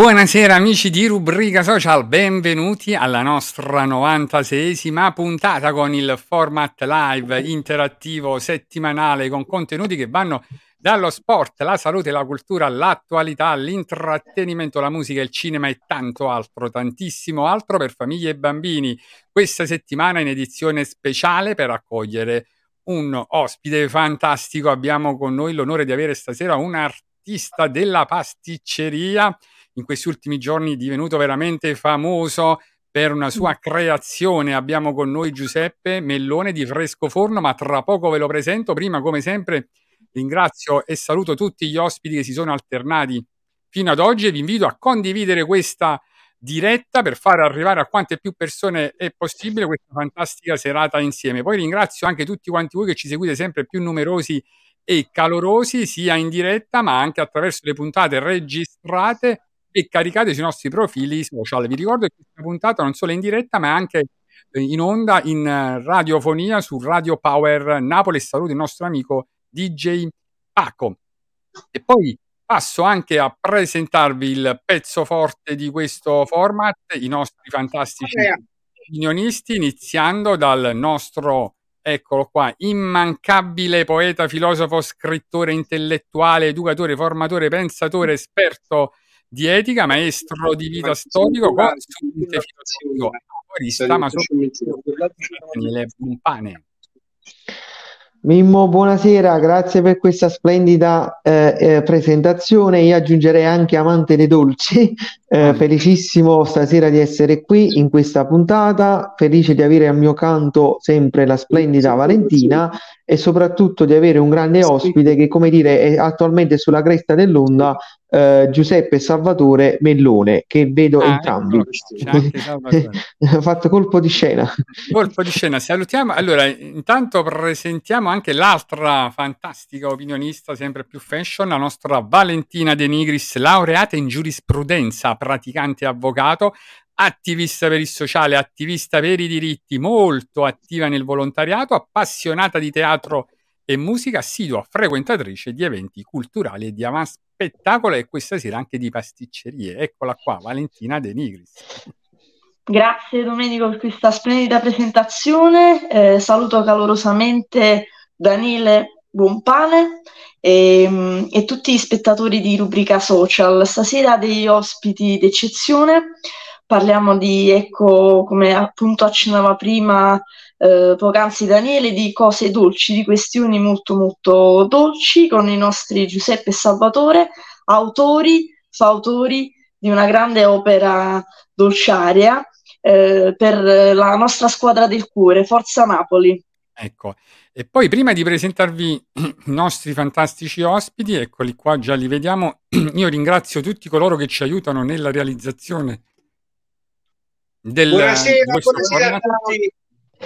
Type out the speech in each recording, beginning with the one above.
Buonasera amici di Rubrica Social, benvenuti alla nostra 96esima puntata con il format live interattivo settimanale con contenuti che vanno dallo sport, la salute, la cultura, l'attualità, l'intrattenimento, la musica, il cinema e tanto altro, tantissimo altro per famiglie e bambini. Questa settimana in edizione speciale per accogliere un ospite fantastico. Abbiamo con noi l'onore di avere stasera un artista della pasticceria in questi ultimi giorni divenuto veramente famoso per una sua creazione. Abbiamo con noi Giuseppe Mellone di Fresco Forno, ma tra poco ve lo presento. Prima, come sempre, ringrazio e saluto tutti gli ospiti che si sono alternati fino ad oggi e vi invito a condividere questa diretta per far arrivare a quante più persone è possibile questa fantastica serata insieme. Poi ringrazio anche tutti quanti voi che ci seguite sempre più numerosi e calorosi, sia in diretta ma anche attraverso le puntate registrate e caricate sui nostri profili social. Vi ricordo che questa puntata non solo è in diretta, ma è anche eh, in onda in eh, radiofonia su Radio Power Napoli. Saluto il nostro amico DJ Paco. E poi passo anche a presentarvi il pezzo forte di questo format, i nostri fantastici opinionisti, iniziando dal nostro, eccolo qua, immancabile poeta, filosofo, scrittore, intellettuale, educatore, formatore, pensatore, esperto di etica, maestro di vita storico, consulente filosofico, lavorista, ma soprattutto Daniele Bumpane. Mimmo, buonasera, grazie per questa splendida eh, eh, presentazione. Io aggiungerei anche amante dei dolci. Eh, felicissimo stasera di essere qui in questa puntata, felice di avere al mio canto sempre la splendida Valentina e soprattutto di avere un grande ospite che, come dire, è attualmente sulla cresta dell'onda, eh, Giuseppe Salvatore Mellone, che vedo Ah, entrambi. ecco. Ha fatto colpo di scena. Colpo di scena, salutiamo. Allora, intanto presentiamo anche l'altra fantastica opinionista, sempre più fashion, la nostra Valentina De Nigris, laureata in giurisprudenza, praticante avvocato, attivista per il sociale, attivista per i diritti, molto attiva nel volontariato, appassionata di teatro e musica, assidua frequentatrice di eventi culturali e di avanspettacolo e questa sera anche di pasticcerie. Eccola qua, Valentina De Nigris. Grazie Domenico per questa splendida presentazione. Eh, saluto calorosamente Daniele Buonpane e, e tutti gli spettatori di rubrica social. Stasera degli ospiti d'eccezione. Parliamo di, ecco, come appunto accennava prima eh, poc'anzi Daniele, di cose dolci, di questioni molto molto dolci con i nostri Giuseppe e Salvatore, autori, fautori di una grande opera dolciaria eh, per la nostra squadra del cuore, Forza Napoli. Ecco, e poi prima di presentarvi i nostri fantastici ospiti, eccoli qua, già li vediamo, io ringrazio tutti coloro che ci aiutano nella realizzazione del, Buonasera, buonasera a tutti.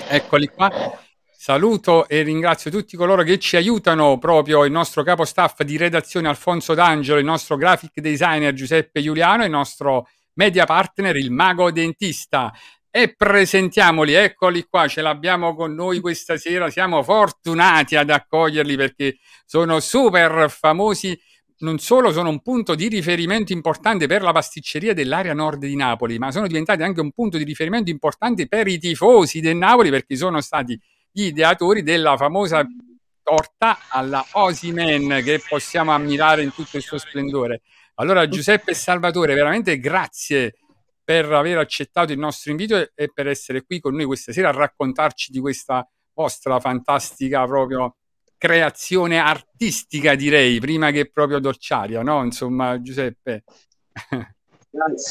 Eccoli qua. Saluto e ringrazio tutti coloro che ci aiutano, proprio il nostro capo staff di redazione Alfonso D'Angelo, il nostro graphic designer Giuseppe Giuliano, il nostro media partner il Mago Dentista. E presentiamoli, eccoli qua, ce l'abbiamo con noi questa sera, siamo fortunati ad accoglierli perché sono super famosi, non solo sono un punto di riferimento importante per la pasticceria dell'area nord di Napoli, ma sono diventati anche un punto di riferimento importante per i tifosi del Napoli perché sono stati gli ideatori della famosa torta alla Osimen che possiamo ammirare in tutto il suo splendore. Allora Giuseppe e Salvatore, veramente grazie per aver accettato il nostro invito e- per essere qui con noi questa sera a raccontarci di questa vostra fantastica proprio creazione artistica, direi, prima che proprio dolciaria, no? Insomma, Giuseppe.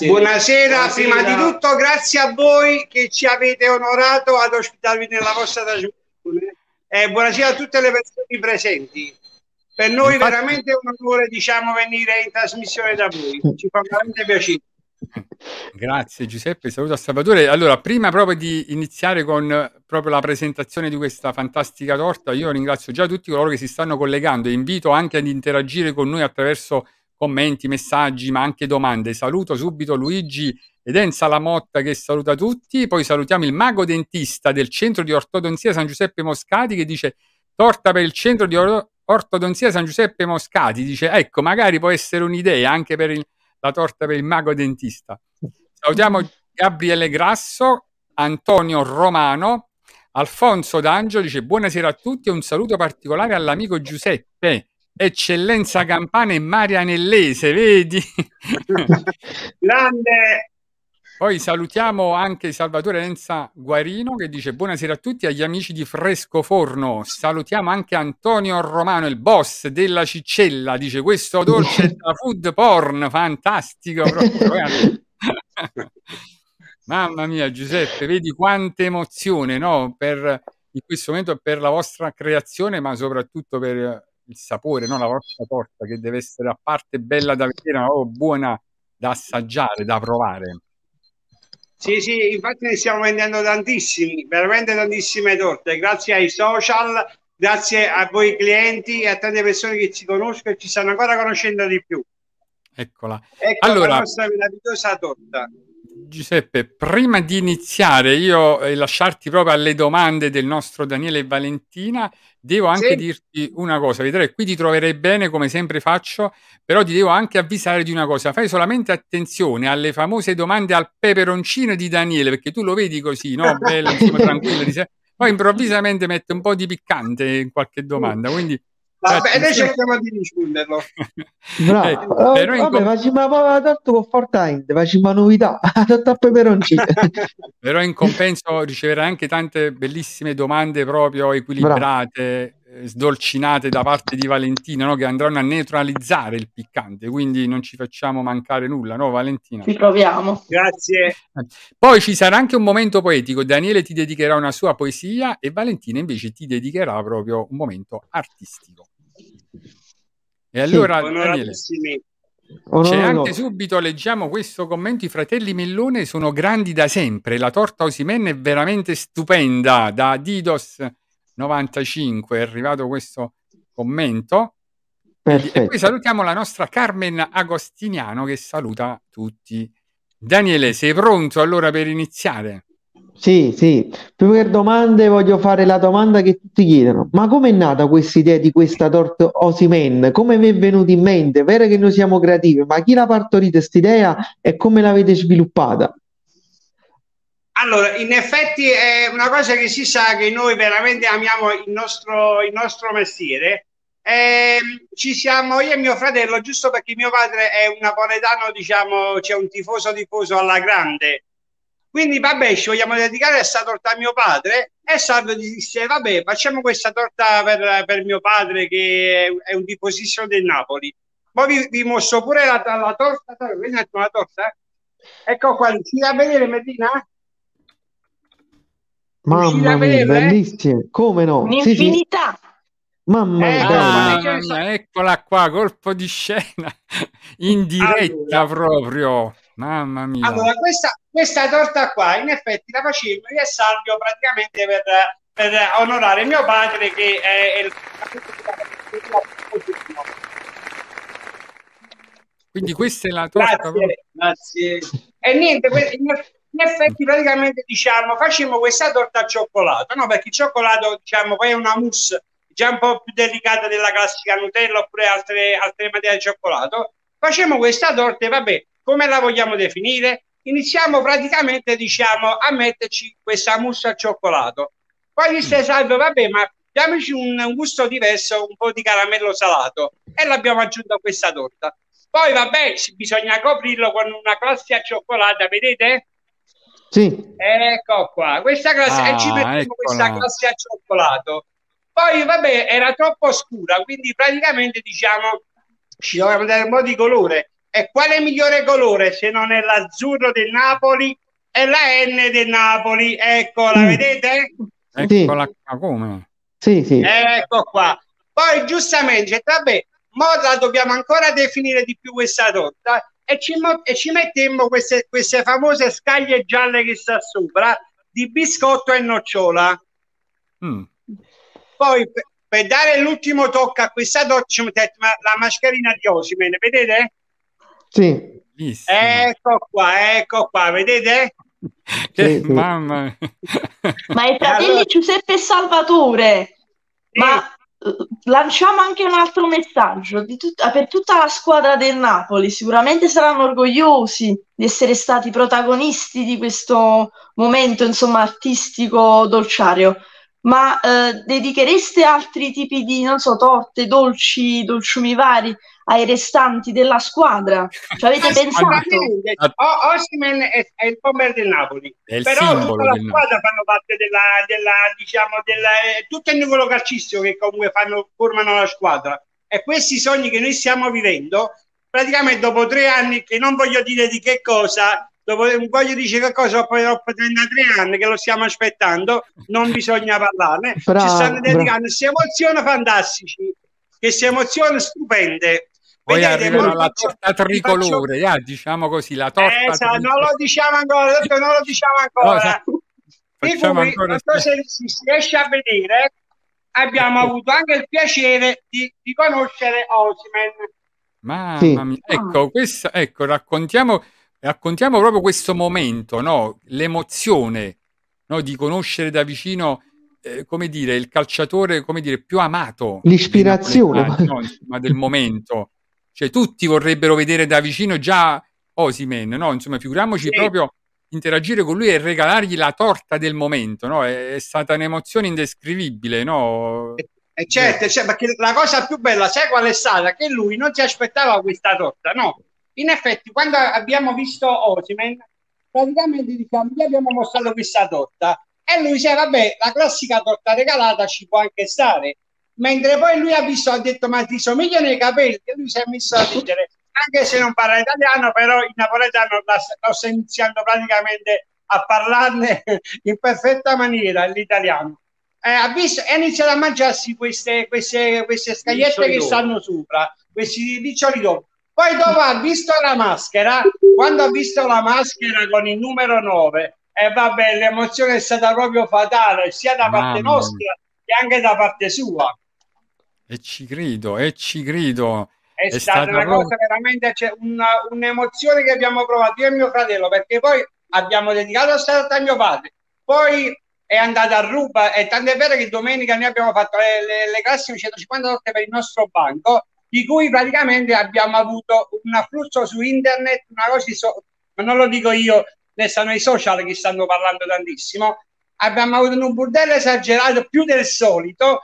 Buonasera, prima di tutto grazie a voi che ci avete onorato ad ospitarvi nella vostra trasmissione e buonasera a tutte le persone presenti. Per noi Infatti- veramente è un onore diciamo venire in trasmissione da voi, ci fa veramente piacere. Grazie Giuseppe, saluto a Salvatore. Allora, prima proprio di iniziare con proprio la presentazione di questa fantastica torta, io ringrazio già tutti coloro che si stanno collegando e invito anche ad interagire con noi attraverso commenti, messaggi, ma anche domande. Saluto subito Luigi ed Enza Lamotta che saluta tutti, poi salutiamo il mago dentista del centro di ortodonzia San Giuseppe Moscati che dice torta per il centro di or- ortodonzia San Giuseppe Moscati, dice ecco, magari può essere un'idea anche per il- la torta per il mago dentista. Salutiamo Gabriele Grasso, Antonio Romano, Alfonso D'Angelo dice buonasera a tutti e un saluto particolare all'amico Giuseppe, eccellenza campana e marianellese, vedi? Grande Poi salutiamo anche Salvatore Enza Guarino che dice buonasera a tutti agli amici di Fresco Forno. Salutiamo anche Antonio Romano, il boss della Ciccella. Dice questo dolce da food porn, fantastico. proprio, guarda. Mamma mia, Giuseppe, vedi quante emozione no? per in questo momento per la vostra creazione, ma soprattutto per il sapore, no? la vostra torta che deve essere a parte bella da vedere, ma buona da assaggiare, da provare. Sì, sì, infatti ne stiamo vendendo tantissimi, veramente tantissime torte, grazie ai social, grazie a voi clienti e a tante persone che ci conoscono e ci stanno ancora conoscendo di più. Eccola. Ecco Allora- la nostra meravigliosa torta. Giuseppe, prima di iniziare, io eh, lasciarti proprio alle domande del nostro Daniele e Valentina, devo anche Sì. dirti una cosa, vedrai, qui ti troverai bene come sempre faccio, però ti devo anche avvisare di una cosa, fai solamente attenzione alle famose domande al peperoncino di Daniele, perché tu lo vedi così, no? Bello, insomma, tranquillo, poi improvvisamente mette un po' di piccante in qualche domanda, quindi Va fai bene, attenzione. cerchiamo di risponderlo. Bravo. Eh, Oh, però in vabbè, com- facciamo la torta con Fortnite, facciamo novità, torta a peperoncino. Però in compenso riceverai anche tante bellissime domande proprio equilibrate, eh, sdolcinate da parte di Valentina, no? che andranno a neutralizzare il piccante, quindi non ci facciamo mancare nulla, no Valentina? Ci proviamo. Grazie. Poi ci sarà anche un momento poetico, Daniele ti dedicherà una sua poesia e Valentina invece ti dedicherà proprio un momento artistico. E allora Daniele, Onoratissimi. Oh, c'è no, no. anche subito, leggiamo questo commento, i fratelli Mellone sono grandi da sempre, la torta Osimen è veramente stupenda, da Didos95 è arrivato questo commento. E Perfetto. poi salutiamo la nostra Carmen Agostiniano che saluta tutti Daniele, sei pronto allora per iniziare? Sì, sì. Più che domande voglio fare la domanda che tutti chiedono. Ma com'è nata questa idea di questa torta Osimen? Come vi è venuta in mente? Vero che noi siamo creativi, ma chi l'ha partorita questa idea e come l'avete sviluppata? Allora, in effetti è una cosa che si sa che noi veramente amiamo il nostro, il nostro mestiere. Ehm, ci siamo io e mio fratello, giusto perché mio padre è un napoletano, diciamo, c'è un tifoso tifoso alla grande. Quindi, vabbè, ci vogliamo dedicare questa torta a mio padre. E Salvo disse: Vabbè, facciamo questa torta per, per mio padre, che è, un tifosissimo del Napoli. Poi vi, vi mostro pure la, la torta. La torta? Ecco qua, riuscite a vedere, Medina? Mamma mia, eh? bellissime. Come no? Sì, sì. Un'infinità. Mamma Eh, mia, Mamma bella. mia, eccola qua, colpo di scena in diretta Allora. proprio. Mamma mia. Allora, questa, questa torta qua, in effetti, la facevo io e Salvio praticamente per, per onorare mio padre, che è, il Quindi questa è la torta Grazie, grazie. E niente, in in effetti praticamente diciamo facciamo questa torta al cioccolato, no? Perché il cioccolato diciamo poi è una mousse già un po' più delicata della classica Nutella oppure altre, altre materie di cioccolato. Facciamo questa torta e vabbè, come la vogliamo definire? Iniziamo praticamente diciamo a metterci questa mousse al cioccolato. Poi disse Salvo, vabbè, ma diamoci un, gusto diverso, un po' di caramello salato e l'abbiamo aggiunto a questa torta. Poi vabbè, bisogna coprirlo con una classe a cioccolata, vedete? Sì, Ecco qua, questa classe Ah, e ci mettiamo questa classe a cioccolato. Poi vabbè, era troppo scura, quindi praticamente diciamo ci dovevamo dare un po' di colore. E quale migliore colore se non è l'azzurro del Napoli e la N del Napoli? Eccola, Mm. vedete? Eccola qua, come? sì, sì. Ecco qua. Poi giustamente, vabbè, mo la dobbiamo ancora definire di più questa torta e ci, mo- e ci mettiamo queste, queste famose scaglie gialle che sta sopra di biscotto e nocciola. Mm. Poi per, per dare l'ultimo tocco a questa mettiamo la mascherina di Osimene, vedete? Sì, Bellissimo. Ecco qua, ecco qua, vedete? Che sì, sì. mamma. Ma i fratelli Allora- Giuseppe e Salvatore, ma eh, lanciamo anche un altro messaggio tut- per tutta la squadra del Napoli. Sicuramente saranno orgogliosi di essere stati protagonisti di questo momento, insomma, artistico dolciario. Ma eh, dedichereste altri tipi di, non so, torte, dolci, dolciumi vari ai restanti della squadra? Ci avete pensato? Assolutamente. O- Osimhen è, è il bomber del Napoli. È il però simbolo tutta la squadra fanno parte della, della diciamo della, eh, tutto il nucleo calcistico che comunque fanno, formano la squadra e questi sogni che noi stiamo vivendo praticamente dopo tre anni che non voglio dire di che cosa dopo non voglio dire che cosa poi dopo 33 anni che lo stiamo aspettando non bisogna parlarne Bravo, ci stanno dedicando queste emozioni fantastici queste emozioni stupende Poi Vedete, arriva mo la torta vi faccio- tricolore, ya, diciamo così, la torta eh, sa, non tricolore. lo diciamo ancora, non lo diciamo No, ancora. Di facciamo cui, ancora non so se si riesce a vedere, abbiamo avuto anche il piacere di, di conoscere Osimen. Mamma Sì. mia, ecco, questo, ecco, raccontiamo, raccontiamo proprio questo momento, no? L'emozione, no? Di conoscere da vicino, eh, come dire, il calciatore, come dire, più amato L'ispirazione. napoletani, no? Insomma, del momento. Cioè, tutti vorrebbero vedere da vicino già Osimen, no? Insomma, figuriamoci Sì. proprio interagire con lui e regalargli la torta del momento, no? È, è stata un'emozione indescrivibile, no? E certo, cioè, perché la cosa più bella, sai qual è stata? Che lui non si aspettava questa torta, no? In effetti, quando abbiamo visto Osimen, praticamente diciamo, gli abbiamo mostrato questa torta e lui diceva, vabbè, la classica torta regalata ci può anche stare. Mentre poi lui ha visto, ha detto, ma ti somigliano i capelli? E lui si è messo a ridere, anche se non parla italiano, però il napoletano lo sta iniziando praticamente a parlarne in perfetta maniera l'italiano. Eh, ha visto, e ha iniziato a mangiarsi queste, queste, queste scagliette che stanno sopra, questi riccioli d'oro. Poi dopo ha visto la maschera, quando ha visto la maschera con il numero 9, e vabbè, l'emozione è stata proprio fatale, sia da parte Mamma nostra che anche da parte sua. E ci credo, e ci credo. È, È stata stata una proprio- cosa veramente, c'è una- un'emozione che abbiamo provato io e mio fratello, perché poi abbiamo dedicato questa torta a mio padre, poi è andata a ruba e tant'è vero che domenica noi abbiamo fatto le, le, le classiche 150 torte per il nostro banco, di cui praticamente abbiamo avuto un afflusso su internet, una cosa, so- ma non lo dico io, ne stanno i social che stanno parlando tantissimo, abbiamo avuto un burdello esagerato più del solito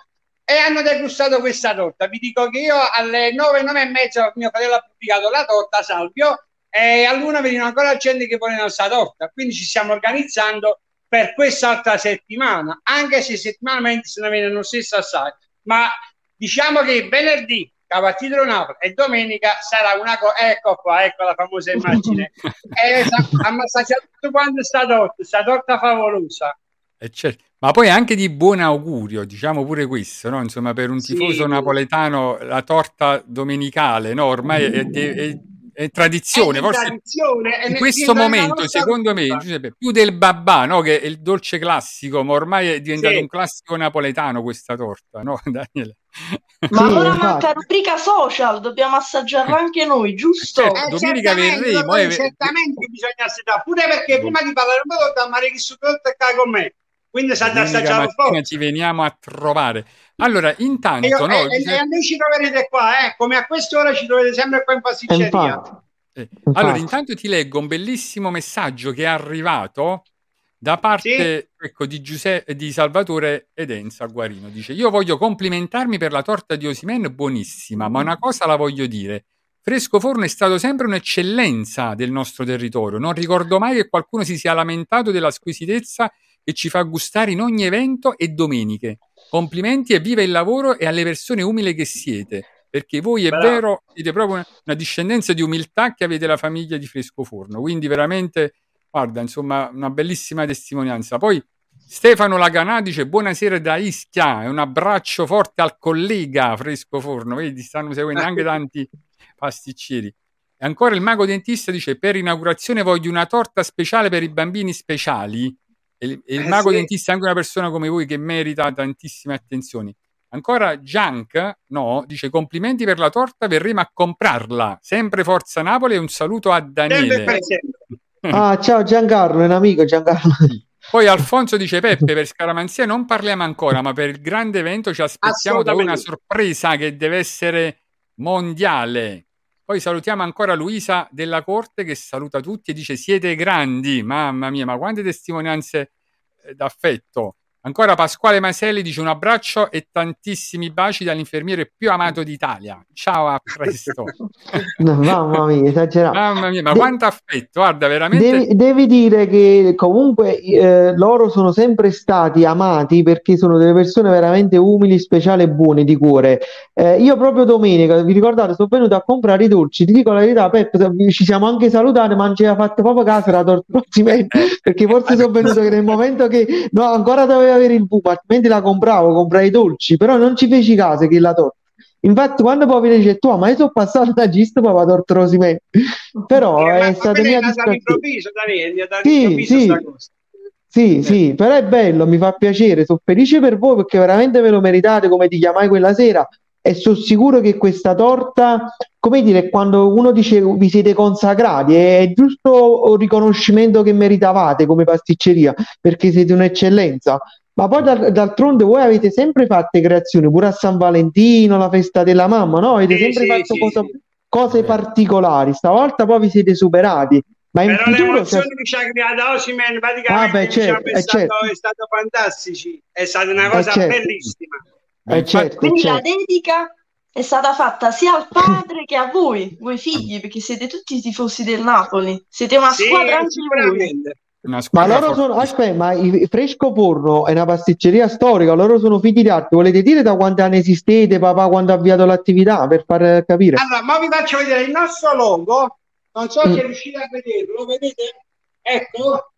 e hanno degustato questa torta. Vi dico che io alle 9, 9 e mezza mio fratello ha pubblicato la torta, Salvio, e all'una venivano ancora gente che voleva questa torta. Quindi ci stiamo organizzando per quest'altra settimana, anche se settimanalmente se ne viene lo stesso assai. Ma diciamo che venerdì Cavatidro Napoli e domenica sarà una cosa, ecco qua, ecco la famosa immagine. e ha massaggiato tutto quanto sta torta, sta torta favolosa. Eh, certo. Ma poi anche di buon augurio, diciamo pure questo, no? Insomma, per un Sì. tifoso napoletano la torta domenicale, no? Ormai è, è- è- è tradizione, È forse tradizione, in questo momento, secondo me. Giuseppe, più del babà, no? Che è il dolce classico, ma ormai è diventato Sì. un classico napoletano questa torta, no, Daniele? Ma Sì, allora infatti. manca rubrica social, dobbiamo assaggiarla anche noi, giusto? Certo. Eh, Domenica certamente, verremo, eh, certamente bisogna assaggiare pure perché prima di parlare un po' torta Maria che su torta qua con me quindi sa da Domenica assaggiare un po' mattina ci veniamo a trovare. Allora, e, intanto, io- no, e- e- Giuseppe- e noi ci troverete qua eh, come a quest'ora ci trovate sempre qua in E pasticceria infatti, Eh, infatti. Allora, intanto ti leggo un bellissimo messaggio che è arrivato da parte ecco, di, Giuseppe, di Salvatore Edenza Guarino. Dice: Io voglio complimentarmi per la torta di Osimen, buonissima, ma una cosa la voglio dire. Fresco Forno è stato sempre un'eccellenza del nostro territorio. Non ricordo mai che qualcuno si sia lamentato della squisitezza che ci fa gustare in ogni evento e domeniche. Complimenti e viva il lavoro e alle persone umili che siete, perché voi è Bravo. vero, siete proprio una, una discendenza di umiltà che avete la famiglia di Fresco Forno. Quindi veramente, guarda, insomma, una bellissima testimonianza. Poi Stefano Laganà dice buonasera da Ischia e un abbraccio forte al collega Fresco Forno. Vedi, stanno seguendo anche tanti pasticceri. E ancora il mago dentista dice per inaugurazione voglio una torta speciale per i bambini speciali. Il, il Eh, mago sì. dentista è anche una persona come voi che merita tantissime attenzioni. Ancora Junk, no, dice complimenti per la torta, verremo a comprarla. Sempre Forza Napoli e un saluto a Daniele. Ah, ciao Giancarlo, è un amico Giancarlo. Poi Alfonso dice Peppe, per scaramanzia non parliamo ancora, ma per il grande evento ci aspettiamo da una sorpresa che deve essere mondiale. Poi salutiamo ancora Luisa della Corte che saluta tutti e dice siete grandi, mamma mia, ma quante testimonianze eh, d'affetto. Ancora Pasquale Maselli dice un abbraccio e tantissimi baci dall'infermiere più amato d'Italia. Ciao, a presto. No, mamma mia, esagerato. Mamma mia, ma De- quanto affetto, guarda, veramente... Devi, devi dire che comunque eh, loro sono sempre stati amati perché sono delle persone veramente umili, speciali e buone di cuore. Eh, io proprio domenica, vi ricordate, sono venuto a comprare i dolci, ti dico la verità, Peppe, ci siamo anche salutati, ma non ci aveva fatto proprio caso la torta perché forse sono venuto che nel momento che no, ancora doveva avere il buco, altrimenti la compravo, comprai i dolci, però non ci feci caso che la torta. Infatti, quando poi dice tu, ma io sono passato da gista proprio la torta Rosimè, però Eh, è stata mia nata distrazione. all'improvviso Daniele nata Sì, sta cosa Sì, sì, però è bello, mi fa piacere, sono felice per voi perché veramente ve lo meritate come ti chiamai quella sera e sono sicuro che questa torta, come dire, quando uno dice vi siete consacrati, è giusto un riconoscimento che meritavate come pasticceria perché siete un'eccellenza. Ma poi d'al- d'altronde voi avete sempre fatto creazioni, pure a San Valentino, la festa della mamma, no? Avete Sì, sempre sì, fatto sì, cosa- sì. cose particolari, stavolta poi vi siete superati, ma in però futuro... cioè- l'emozione che ci ha creato Osimen praticamente Ah, beh, diciamo, certo, è, eh, stato, certo. è stato fantastici è stata una Eh, cosa certo. bellissima Eh, certo, Quindi la certo. dedica è stata fatta sia al padre che a voi, voi figli, perché siete tutti tifosi del Napoli. Siete una Sì, squadra anche voi. Ma loro sono, aspetta, ma i Fresco Forno è una pasticceria storica, loro sono figli di arte. Volete dire da quanti anni esistete, papà, quando ha avviato l'attività, per far capire? allora ma vi faccio vedere il nostro logo non so Mm. se riuscite a vederlo lo vedete ecco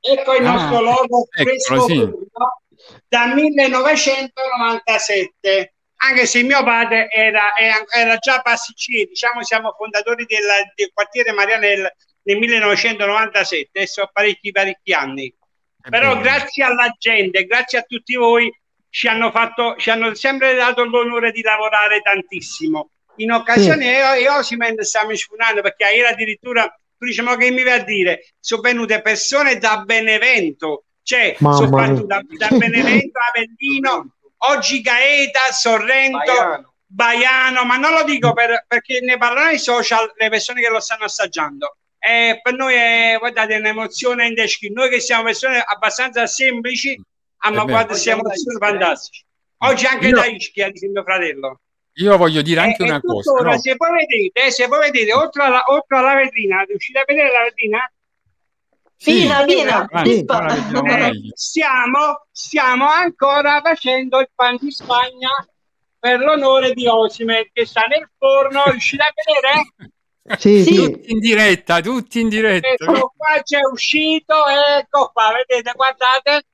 ecco il Ah, nostro logo Fresco sì. Forno da 1997 anche se mio padre era, era- era già pasticcere diciamo siamo fondatori della- del quartiere Marianella nel 1997 e sono parecchi parecchi anni però bene. grazie alla gente grazie a tutti voi ci hanno, fatto, ci hanno sempre dato l'onore di lavorare tantissimo. In occasione io e Osimen stiamo sfunando perché ieri addirittura tu dici ma che mi vai a dire? Sono venute persone da Benevento, cioè Mamma sono partute da, da Benevento, Avellino, oggi Gaeta, Sorrento, Baiano. Baiano, ma non lo dico per- perché ne parlano i social le persone che lo stanno assaggiando. E per noi è guardate, un'emozione indescrivibile. Noi che siamo persone abbastanza semplici, ah, ma guarda, siamo persone fantastiche. Oggi anche Io- da Ischia, di mio fratello. Io voglio dire anche e una cosa. tuttora, no? se voi vedete, se voi vedete, oltre alla, oltre alla vetrina, riuscite a vedere la vetrina? Sì, ah, sì. Eh, meglio. stiamo, stiamo ancora facendo il pan di Spagna per l'onore di Osime che sta nel forno. Riuscite a vedere? Sì, Sì. sì. Tutti in diretta, tutti in diretta. Ecco qua c'è uscito, ecco qua, vedete, guardate.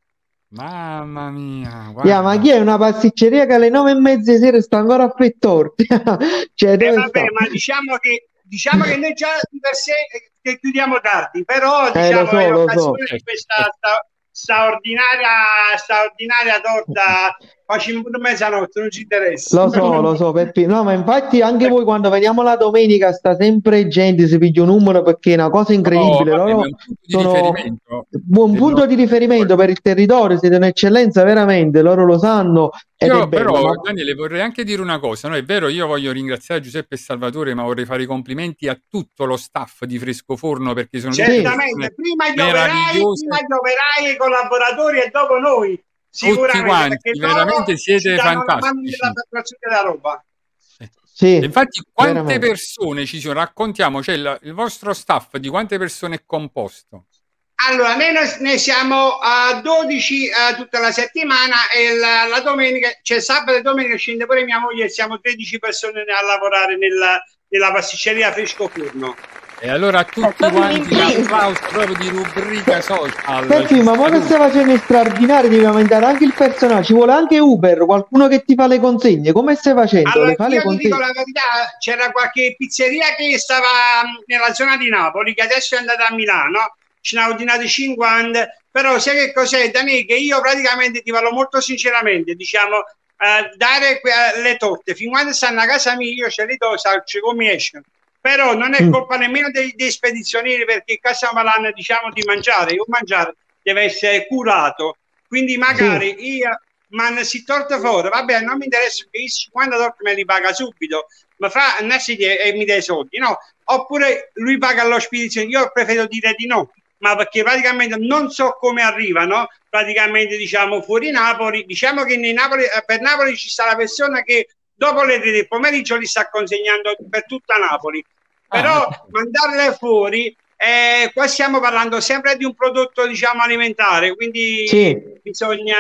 Mamma mia, guarda. Yeah, ma chi è una pasticceria che alle nove e mezza di sera sta ancora a fare torti? cioè, Eh, vabbè, sta? ma diciamo che, diciamo che noi già per sé che chiudiamo tardi, però Eh, diciamo lo so, è lo l'occasione so. di questa sta, straordinaria, straordinaria torta. Facciamo pure mezzanotte, non ci interessa. Lo so, lo so, Peppi. No, ma infatti anche voi quando veniamo la domenica sta sempre gente, si piglia un numero perché è una cosa incredibile. No, vabbè, Loro un punto di sono riferimento. buon punto di nostro riferimento per il territorio, siete un'eccellenza veramente, loro lo sanno ed Io è bello. però, ma- Daniele, vorrei anche dire una cosa. No, è vero, io voglio ringraziare Giuseppe e Salvatore, ma vorrei fare i complimenti a tutto lo staff di Fresco Forno perché sono Certamente, prima gli operai, prima gli operai, i collaboratori e dopo noi. Sicuramente, quanti, veramente siete fantastici. della roba. Sì, Infatti, quante veramente. persone ci sono? Raccontiamo, cioè il, il vostro staff di quante persone è composto? Allora, noi ne- ne siamo a 12 eh, tutta la settimana e la, la domenica, cioè sabato e domenica scende pure mia moglie e siamo 13 persone a lavorare nella, nella pasticceria Fresco Forno. E allora a tutti quanti un un'impresa. applauso proprio di rubrica social. Peppi, ma voi che stai facendo straordinario, devi aumentare anche il personale, ci vuole anche Uber, qualcuno che ti fa le consegne, come stai facendo? Allora, Le fa le consegne? la verità, c'era qualche pizzeria che stava mh, nella zona di Napoli, che adesso è andata a Milano, ce ne ha ordinate 50, però sai che cos'è, Dani, che io praticamente ti parlo molto sinceramente, diciamo, eh, dare que- le torte, fin quando stanno a casa mia io ce le do, salce come escono. Però non è Mm. colpa nemmeno dei, dei spedizionieri perché stiamo parlando diciamo di mangiare, io mangiare deve essere curato, quindi magari io ma si torta fuori, vabbè non mi interessa che i 50 torte me li paga subito, ma fra nasci e mi dai i soldi, no? Oppure lui paga lo spedizione, io preferito dire di no, ma perché praticamente non so come arrivano, praticamente diciamo fuori Napoli, diciamo che Napoli, eh, per Napoli ci sta la persona che dopo le tre del pomeriggio li sta consegnando per tutta Napoli, però Ah. mandarle fuori, eh, qua stiamo parlando sempre di un prodotto diciamo alimentare, quindi Sì. bisogna,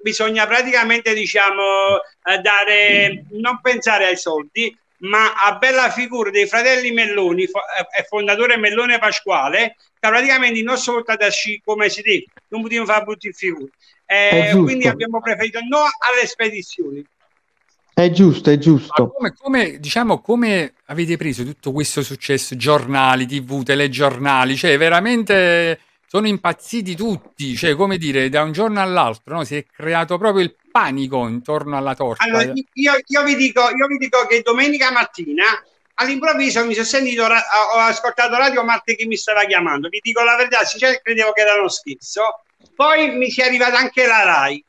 bisogna praticamente diciamo eh, dare, non pensare ai soldi, ma a bella figura dei fratelli Melloni, eh, eh, fondatore Mellone Pasquale, che praticamente portato a sci come si dice, non potevamo fare brutti figure. Eh, quindi abbiamo preferito no alle spedizioni. È giusto, è Ma giusto. come, come, diciamo, come avete preso tutto questo successo? Giornali, TV, telegiornali, cioè veramente sono impazziti tutti, cioè come dire, da un giorno all'altro no? si è creato proprio il panico intorno alla torta. Allora, io, io vi dico, io vi dico che domenica mattina all'improvviso mi sono sentito, ho ascoltato Radio Marte che mi stava chiamando. Vi dico la verità, sinceramente credevo che era uno scherzo. Poi mi si è arrivata anche la RAI.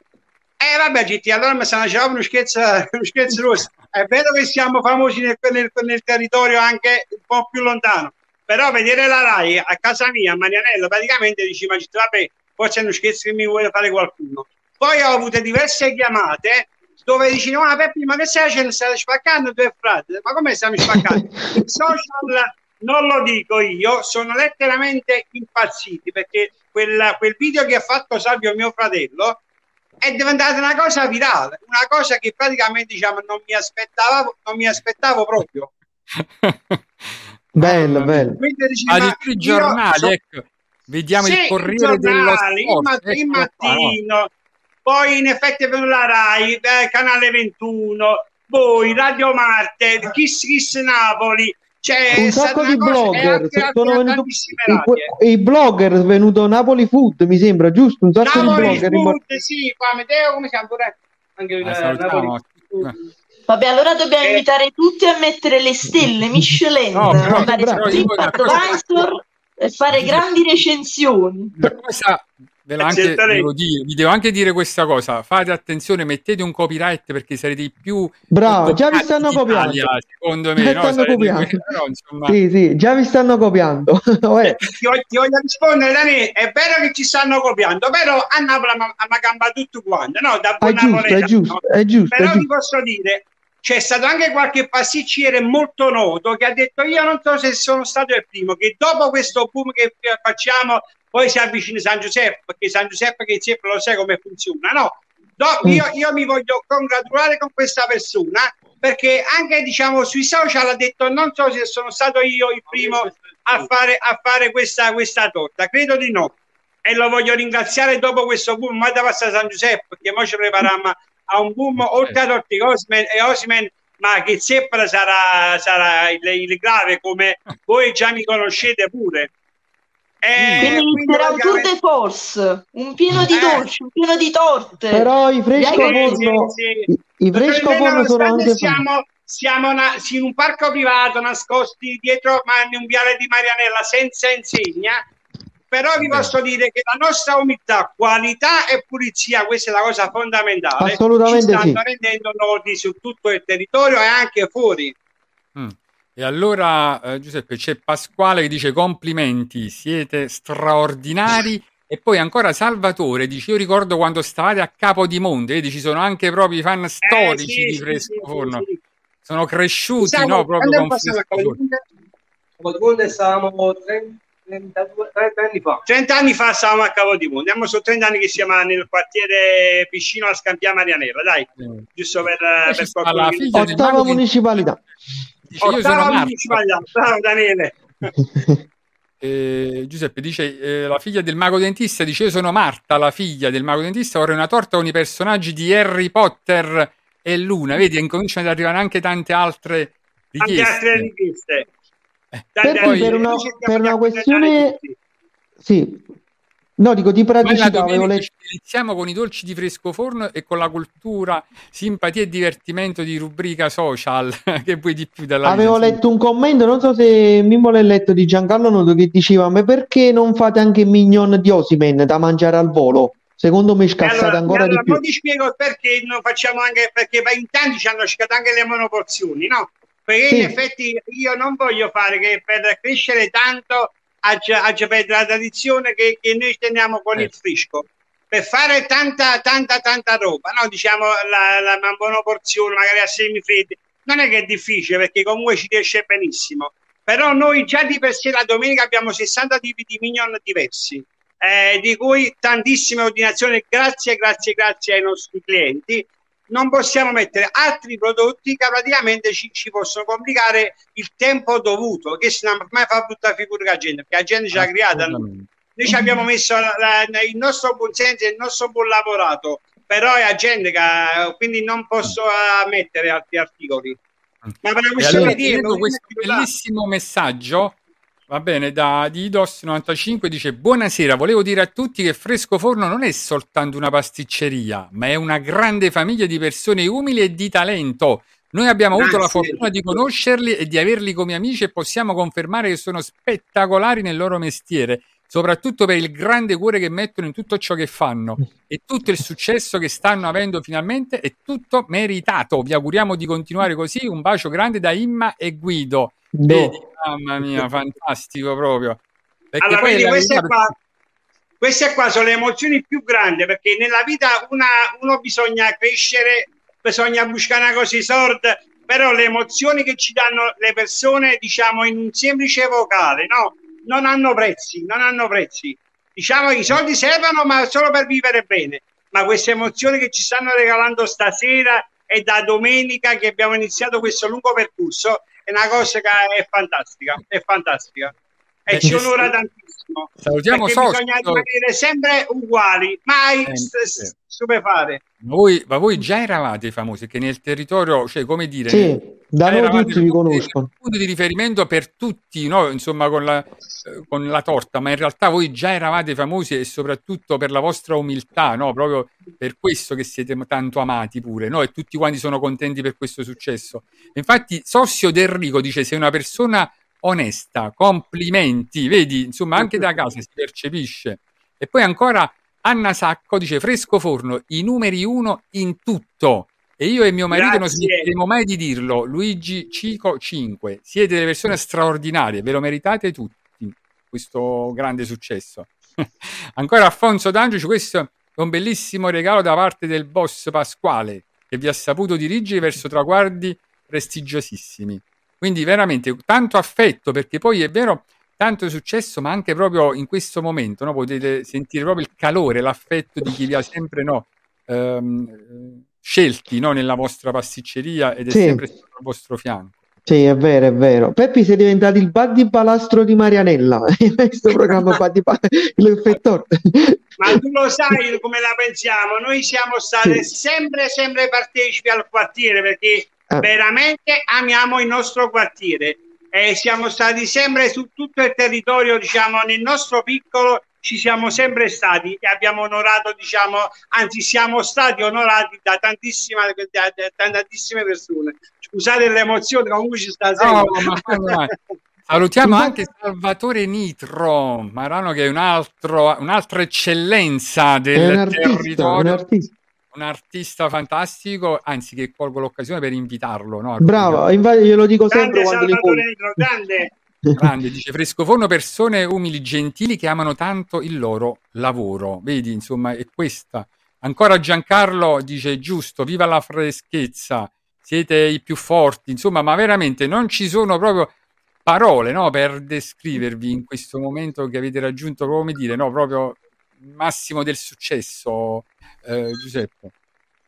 Eh vabbè, GT, allora mi stanno dicendo uno scherzo, scherzo rosso. È vero che siamo famosi nel, nel- nel territorio anche un po' più lontano, però vedere la RAI a casa mia, a Marianello, praticamente GT, vabbè, forse è uno scherzo che mi vuole fare qualcuno. Poi ho avuto diverse chiamate dove dici, no, ma Peppi, ma che stai facendo? Stai spaccando due frate? Ma come stiamo spaccando? I social non lo dico io, sono letteralmente impazziti perché quella- quel video che ha fatto Salvio, mio fratello, è diventata una cosa virale, una cosa che praticamente diciamo non mi aspettavo, non mi aspettavo proprio. Bello, mia. bello. Quindi dici, ma Addirittura i io giornali, so- ecco, vediamo sì, il i Corriere dello giornali, il, Sport. mat- il eccolo qua, no? mattino, poi in effetti venuta la RAI, eh, Canale 21, poi Radio Marte, Kiss Kiss Napoli, c'è Un stata sacco di blogger, sono venuto- i, i blogger è venuto Napoli Food, mi sembra, giusto? Un sacco di Napoli blogger. in- Food, sì, qua Matteo, come si chiama pure? anche in La eh. Napoli. Vabbè, allora dobbiamo invitare tutti a mettere le stelle Michelin, No, però- andare su TripAdvisor e fare grandi recensioni. Una cosa ve la anche, devo dire, vi devo anche dire questa cosa: fate attenzione, mettete un copyright perché sarete i più Bravo, già vi stanno copiando. secondo Già me. No? stanno copiando. que- però, insomma, Sì, sì, già vi stanno copiando. Uè, ti, voglio- ti voglio rispondere Dani, è vero che ci stanno copiando però a Napoli ma gamba tutto quanto no da È buon giusto, è napoletano. giusto, è giusto, è però vi giusto. posso dire c'è stato anche qualche pasticciere molto noto che ha detto io non so se sono stato il primo che dopo questo boom che facciamo poi si avvicina San Giuseppe perché San Giuseppe che sempre lo sai come funziona no? Do- Mm. io, io mi voglio congratulare con questa persona perché anche diciamo sui social ha detto non so se sono stato io il primo a fare, a fare questa, questa torta credo di no. E lo voglio ringraziare dopo questo boom. Ma da passa San Giuseppe perché ora ci prepariamo a un boom oltre a Torti Osman e Osimen ma che sempre sarà, sarà il, il grave come voi già mi conoscete pure e Quindi quindi sarà un tour praticamente- de force, un pieno di Eh. dolci, un pieno di torte. Però i fresco Sì, forno, sì, i, fresco forno sono anche siamo, siamo na- sì, in un parco privato nascosti dietro ma in un viale di Marianella senza insegna però vi posso dire che la nostra umiltà, qualità e pulizia, questa è la cosa fondamentale, Assolutamente ci stanno sì. rendendo noti su tutto il territorio e anche fuori. Mm. E allora, eh, Giuseppe, c'è Pasquale che dice complimenti, siete straordinari. E poi ancora Salvatore dice: Io ricordo quando stavate a Capodimonte, vedi, ci sono anche proprio i fan storici Eh, sì, di Fresco sì, Forno. sì, sì. Sono cresciuti, Siamo- no? Proprio con Fresco Forno. Stavamo 30, 32, 30 anni fa. 30 anni fa stavamo a Capodimonte, andiamo su 30 anni che siamo nel quartiere vicino a Scampia Marianella, dai, Eh. giusto per, per qualcuno Ottava municipalità. Dice: Io sono bravo Daniele. Eh, Giuseppe dice: eh, La figlia del mago dentista dice: Io sono Marta, la figlia del mago dentista. Vorrei una torta con i personaggi di Harry Potter e Luna. Vedi, incominciano ad arrivare anche tante altre Tante altre richieste. richieste. Eh, altre per una, richieste per una questione... Sì. No, dico di praticità, iniziamo con i dolci di fresco forno e con la cultura, simpatia e divertimento di rubrica social. che vuoi di più dalla Avevo vita? letto un commento, non so se Mimmo l'ha letto di Giancarlo Noto che diceva: Ma perché non fate anche mignon di Osimen da mangiare al volo? Secondo me scassate allora, ancora allora di più. poi ti spiego perché non facciamo anche perché in tanti ci hanno cercato anche le monoporzioni, no? Perché Sì. in effetti io non voglio fare che per crescere tanto aggia perdere la tradizione che, che noi teniamo con Eh. il frisco. Per fare tanta, tanta, tanta roba, no? Diciamo la, la, la monoporzione, magari a semifreddi, non è che è difficile perché comunque ci riesce benissimo. Però noi già di per sé la domenica abbiamo 60 tipi di mignon diversi eh, di cui tantissime ordinazioni, grazie, grazie, grazie ai nostri clienti. Non possiamo mettere altri prodotti che praticamente ci, ci possono complicare il tempo dovuto, che se non mai fa brutta figura la gente, perché la gente ci ha creata. Assolutamente. Noi ci abbiamo messo la- la- il nostro buon senso e il nostro buon lavorato, però è la gente che quindi non posso ah, mettere altri articoli. Ma per questione allora di questo bellissimo messaggio, va bene, da di Idos95 dice Buonasera, volevo dire a tutti che Fresco Forno non è soltanto una pasticceria, ma è una grande famiglia di persone umili e di talento. Noi abbiamo avuto la Grazie. fortuna di conoscerli e di averli come amici e possiamo confermare che sono spettacolari nel loro mestiere, soprattutto per il grande cuore che mettono in tutto ciò che fanno e tutto il successo che stanno avendo finalmente è tutto meritato. Vi auguriamo di continuare così. Un bacio grande da Imma e Guido. No. Vedi, mamma mia, fantastico proprio. Perché Allora, vedi, queste verità- qua, queste qua sono le emozioni più grandi perché nella vita una, uno bisogna crescere, bisogna buscare una cosa sorda, però le emozioni che ci danno le persone, diciamo, in un semplice vocale, no? Non hanno prezzi, non hanno prezzi. Diciamo che i soldi servono, ma solo per vivere bene. Ma queste emozioni che ci stanno regalando stasera e da domenica che abbiamo iniziato questo lungo percorso è una cosa che è fantastica, è fantastica. e Eh, ci onora tantissimo. Salutiamo perché bisogna rimanere sempre uguali, mai Eh, st- stupefare. Ma voi, ma voi già eravate famosi, che nel territorio, cioè come dire, Sì, da noi tutti vi conoscono. punto di riferimento per tutti, no? insomma, con la, con la torta, ma in realtà voi già eravate famosi e soprattutto per la vostra umiltà, no? proprio per questo che siete tanto amati pure, no? e tutti quanti sono contenti per questo successo. Infatti, Sossio Del Rico dice: Sei una persona onesta, complimenti, vedi, insomma, anche da casa si percepisce. E poi ancora Anna Sacco dice: Fresco forno, i numeri uno in tutto. E io e mio marito non Grazie. smetteremo mai di dirlo. Luigi Cico 5. Siete delle persone straordinarie, ve lo meritate tutti questo grande successo. Ancora Alfonso D'Angici, questo è un bellissimo regalo da parte del boss Pasquale che vi ha saputo dirigere verso traguardi prestigiosissimi. Quindi veramente tanto affetto perché poi è vero tanto successo, ma anche proprio in questo momento no? potete sentire proprio il calore, l'affetto di chi vi ha sempre no, ehm, scelti no, nella vostra pasticceria ed è Sì. sempre stato al vostro fianco. Sì, è vero, è vero. Peppi sei diventato il Buddy Balastro di Marianella. Questo programma Buddy Ba- l'effettore. Ma tu lo sai come la pensiamo, noi siamo stati Sì. sempre, sempre partecipi al quartiere perché Ah. veramente amiamo il nostro quartiere e siamo stati sempre su tutto il territorio, diciamo, nel nostro piccolo ci siamo sempre stati e abbiamo onorato, diciamo, anzi siamo stati onorati da tantissime, da, da tantissime persone. Scusate l'emozione, comunque ci sta No, sempre. mai? Salutiamo anche Salvatore Nitro Marano, che è un altro, un'altra eccellenza È del un artista, un territorio, artista. Un artista fantastico, anzi che colgo l'occasione per invitarlo. no, Bravo, infatti glielo dico sempre Grande quando li Salvatore. Nitro, grande. Grande, dice Frescoforno, persone umili, gentili che amano tanto il loro lavoro. Vedi, insomma, è questa. Ancora Giancarlo dice giusto, viva la freschezza, siete i più forti, insomma, ma veramente non ci sono proprio parole no, per descrivervi in questo momento che avete raggiunto, come dire, no, proprio massimo del successo, eh, Giuseppe.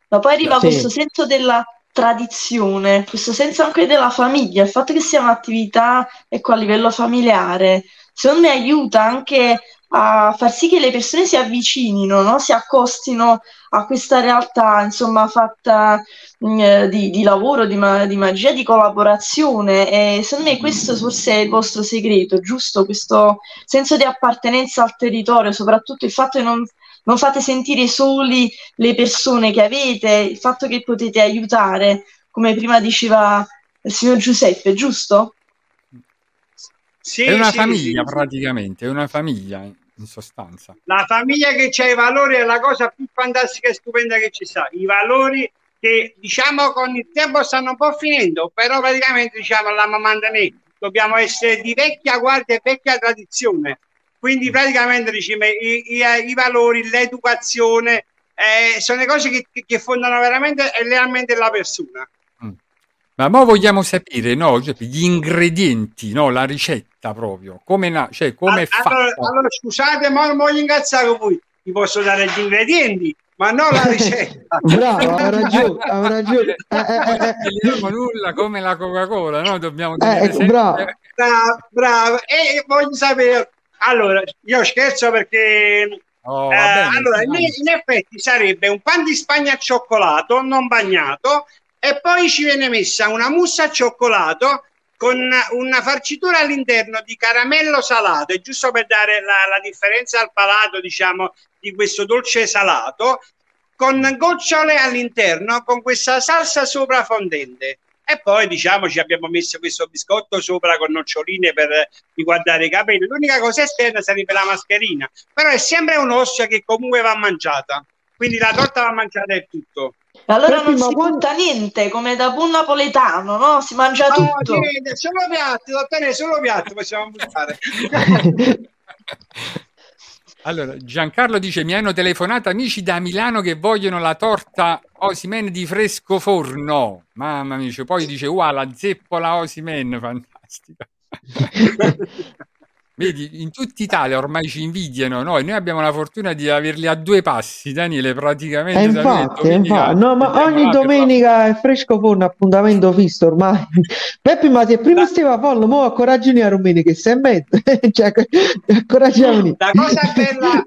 Ma poi arriva Sì. questo senso della tradizione, questo senso anche della famiglia, il fatto che sia un'attività ecco, a livello familiare, secondo me aiuta anche a far sì che le persone si avvicinino, no? Si accostino a questa realtà, insomma, fatta mh, eh, di, di lavoro, di, ma- di magia, di collaborazione. E secondo me questo forse è il vostro segreto, giusto? Questo senso di appartenenza al territorio, soprattutto il fatto che non, non fate sentire soli le persone che avete, il fatto che potete aiutare, come prima diceva il signor Giuseppe, giusto? Sì, è una sì, famiglia sì. praticamente, è una famiglia in sostanza. La famiglia che c'ha i valori è la cosa più fantastica e stupenda che ci sta. I valori che diciamo con il tempo stanno un po' finendo, però praticamente diciamo la mamma me dobbiamo essere di vecchia guardia e vecchia tradizione. Quindi praticamente diciamo, i, i- i valori, l'educazione eh, sono le cose che, che fondano veramente e realmente la persona. Ma mo vogliamo sapere, no, Giuseppe, gli ingredienti, no, la ricetta proprio, come, na- cioè, come è fatta. Allora, allora, scusate, ma non voglio incazzare con voi. Vi posso dare gli ingredienti, ma non la ricetta. Bravo, ha ragione, ha ragione. Eh, eh, eh, Non togliamo nulla come la Coca-Cola, no? Dobbiamo Eh, ecco, sempre- bravo. Bravo, bravo. E voglio sapere. Allora, io scherzo perché. Oh, eh, bene, allora, in, in effetti sarebbe un pan di Spagna al cioccolato non bagnato e poi ci viene messa una mousse al cioccolato con una farcitura all'interno di caramello salato, è giusto per dare la, la differenza al palato, diciamo, di questo dolce salato, con gocciole all'interno, con questa salsa sopra fondente. E poi, diciamo, ci abbiamo messo questo biscotto sopra con noccioline per riguardare i capelli. L'unica cosa esterna sarebbe la mascherina, però è sempre un'ossia che comunque va mangiata. Quindi la torta va mangiata e tutto. Allora Senti, non si quando- butta niente, come da buon napoletano, no? Si mangia No, tutto. sì, solo piatti, dottore, solo piatti possiamo buttare. Allora, Giancarlo dice: Mi hanno telefonato amici da Milano che vogliono la torta Osimen di fresco forno. Mamma mia, poi dice: Wow, la zeppola Osimen, fantastica. Vedi, in tutta Italia ormai ci invidiano noi, noi abbiamo la fortuna di averli a due passi, Daniele, praticamente. E da venire infatti, e domenica infatti. No, ma ogni domenica è fresco forno, appuntamento fisso ormai. Peppi, ma se prima stava a Pollo, mo a coraggio a Rumeni che sei in mezzo. Cioè, accoraggiamoli. La cosa bella,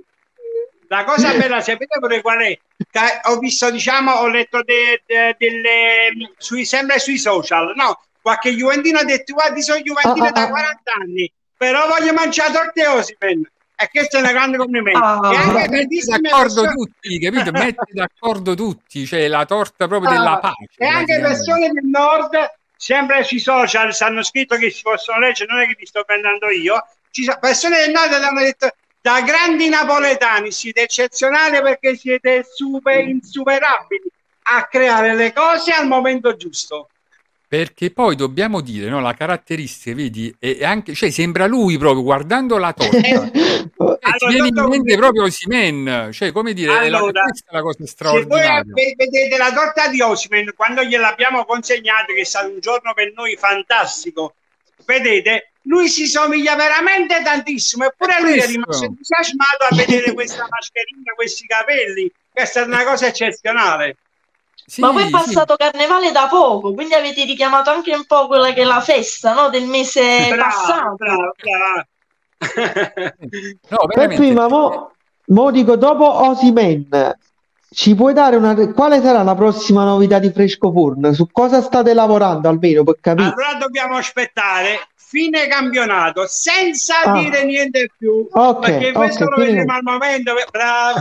la cosa bella, sapete pure qual è? Che ho visto, diciamo, ho letto de- de- delle, sui, sempre sui social, no? Qualche Juventino ha detto, guardi, sono Juventino Ah, ah, da ah. 40 anni, però voglio mangiare torte Osimen. E questo è un grande complimento. Ah. e anche Metti d'accordo persone, tutti, capito? Metti d'accordo tutti, cioè la torta proprio della Ah, pace. e anche persone del nord, sempre sui social, ci hanno scritto che si possono leggere, non è che ti sto prendendo io. Ci sono persone del nord che hanno detto da grandi napoletani siete eccezionali perché siete super insuperabili a creare le cose al momento giusto. Perché poi dobbiamo dire, no, la caratteristica, vedi, è è anche, cioè sembra lui proprio guardando la torta. Eh, ti Allora, viene in mente proprio Simen, cioè come dire, è la, Allora, è la cosa Se voi straordinaria. ve- vedete la torta di Osimen, quando gliel'abbiamo consegnato, che è stato un giorno per noi fantastico, vedete, lui si somiglia veramente tantissimo, eppure lui è questo. rimasto entusiasmato a vedere questa mascherina, questi capelli, che è stata una cosa eccezionale. Sì, Ma poi è sì. passato carnevale da poco, quindi avete richiamato anche un po' quella che è la festa, no? Del mese Brava, passato. brava, brava. No, Peppi, ma mo, mo dico, dopo Osimen, ci puoi dare una... Quale sarà la prossima novità di Fresco Forno? Su cosa state lavorando almeno per capire? Allora dobbiamo aspettare fine campionato senza Ah. dire niente più Ok, perché questo ok, lo quindi- vedremo al momento brava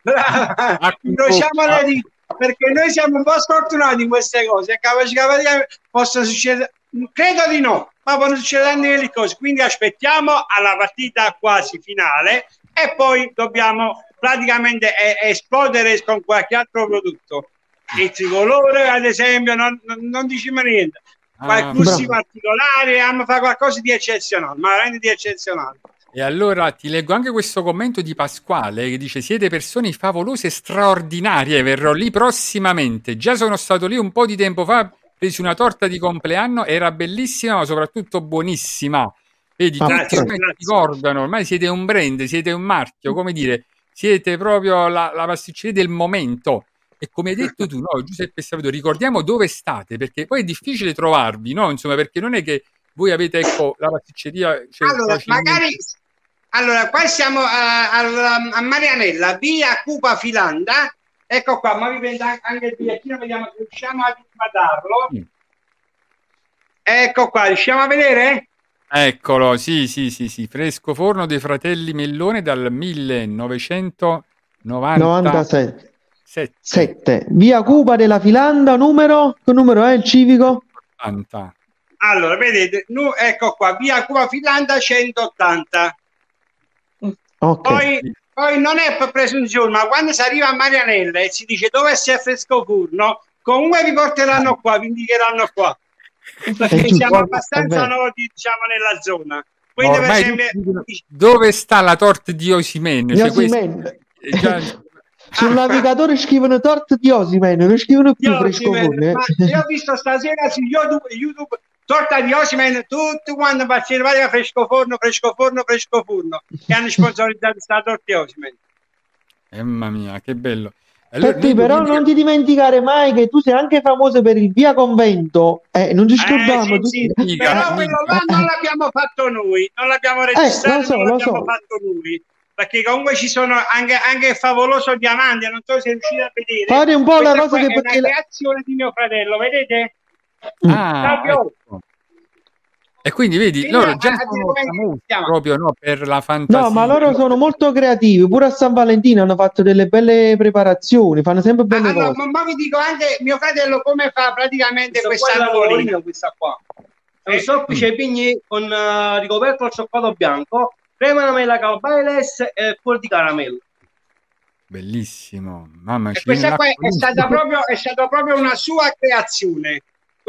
brava Ah, incrociamo le dita perché noi siamo un po' sfortunati in queste cose e capaci che possono succedere credo di no ma possono succedere anche delle cose quindi aspettiamo alla partita quasi finale e poi dobbiamo praticamente esplodere con qualche altro prodotto il tricolore ad esempio non, non, non diciamo niente Ah, qualcosa bravo. particolare, a fare qualcosa di eccezionale, ma veramente di eccezionale. E allora ti leggo anche questo commento di Pasquale che dice: Siete persone favolose e straordinarie. Verrò lì prossimamente. Già sono stato lì un po' di tempo fa. Presi una torta di compleanno, era bellissima, ma soprattutto buonissima. Vedi, tutti grazie, ormai ti ricordano, ormai siete un brand, siete un marchio, come dire, siete proprio la, la pasticceria del momento. E come hai detto tu, no, Giuseppe Saveto, ricordiamo dove state, perché poi è difficile trovarvi, no? Insomma, perché non è che voi avete, ecco, la pasticceria... cioè, Allora, facilmente- magari allora, qua siamo a, a- a Marianella, via Cupa Filanda. Ecco qua, ma vi prendo anche- il bigliettino, vediamo se riusciamo a guardarlo. Sì. Ecco qua, riusciamo a vedere? Eccolo, sì, sì, sì, sì, fresco forno dei fratelli Mellone dal 1997. 97. 7. Via Cupa della Filanda, numero? Che numero è il civico? 80. Allora, vedete, nu- ecco qua, via Cupa Filanda 180. Ok. Poi, poi non è per presunzione, ma quando si arriva a Marianella e si dice dove c'è fresco furno, comunque vi porteranno qua, vi indicheranno qua. Perché giusto, siamo è abbastanza noti, diciamo, nella zona. Quindi, per Ormai esempio, dove sta la torta di Osimen? Cioè, questo- Osimhen. è già- Sul navigatore scrivono torta di Osimen, non scrivono più io, Fresco eh. ma io ho visto stasera su YouTube, YouTube torta di Osimen, tutti quanti partecipati a fresco forno, fresco forno, fresco forno, che hanno sponsorizzato questa torta di Osimen. Eh, Mamma mia, che bello. Allora, Peppi, noi però dobbiamo- non ti dimenticare mai che tu sei anche famoso per il via convento. Eh, non ci scordiamo. Eh, tu- sì, sì. Però quello là non l'abbiamo fatto noi, non l'abbiamo registrato, Eh, lo so, non lo l'abbiamo so. fatto noi. Perché comunque ci sono anche, anche il favoloso diamante, non so se riuscite a vedere. Fate un po' la cosa che è perché la- creazione di mio fratello, vedete? Ah, Salve, ecco. E quindi vedi, Quindi, loro già sono famosi proprio no, per la fantasia. No, ma loro sono molto creativi. Pure a San Valentino hanno fatto delle belle preparazioni, fanno sempre belle Allora, cose. ma, ma vi dico anche mio fratello come fa praticamente Questa questa qua è la nuvolina. nuvolina, questa qua. È un Eh. soffice ai pigni con eh, ricoperto al cioccolato bianco, crema alla mela carbailes e cuore di caramello. Bellissimo, mamma E ci questa qua è stata, proprio, è stata proprio una sua creazione.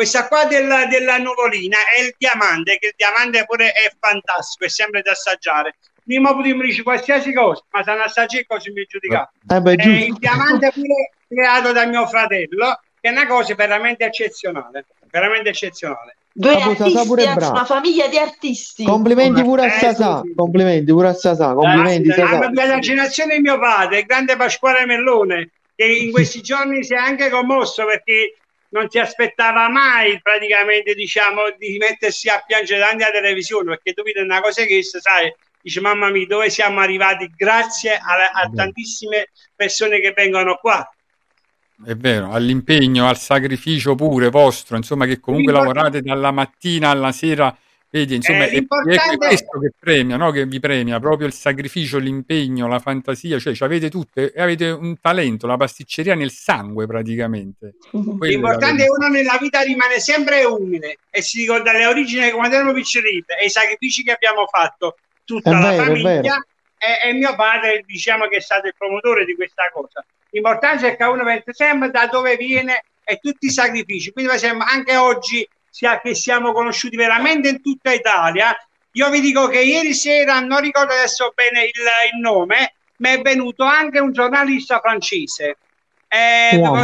Questa qua della, della nuvolina è il diamante, che il diamante pure è fantastico, è sempre da assaggiare. Prima potremmo dire qualsiasi cosa, ma se non assaggi così mi giudicate. Eh beh, È il diamante pure creato da mio fratello, che è una cosa veramente eccezionale, veramente eccezionale. Due Capo artisti, bravo. una famiglia di artisti. Complimenti pure a Eh, Sasà, sì, sì. complimenti pure a Sasà, complimenti La, Sasà. la, la generazione di mio padre, il grande Pasquale Mellone, che in questi giorni si è anche commosso perché non si aspettava mai praticamente diciamo di mettersi a piangere davanti alla televisione perché tu vedi una cosa che sai dice mamma mia dove siamo arrivati? Grazie a, a tantissime persone che vengono qua. È vero, all'impegno, al sacrificio pure vostro, insomma, che comunque lavorate dalla mattina alla sera, vedi, insomma, Eh, è, è l'importante- questo che premia, no? Che vi premia, proprio il sacrificio, l'impegno, la fantasia, cioè ci avete tutte, e avete un talento, la pasticceria nel sangue praticamente. È la L'importante è che uno nella vita rimane sempre umile e si ricorda le origini di quando erano piccolini e i sacrifici che abbiamo fatto tutta È la vero, è famiglia e, e mio padre diciamo che è stato il promotore di questa cosa. L'importante è che uno pensa sempre da dove viene e tutti i sacrifici. Quindi per esempio anche oggi sia che siamo conosciuti veramente in tutta Italia, io vi dico che ieri sera, non ricordo adesso bene il, il nome, mi è venuto anche un giornalista francese. Eh, devo ma-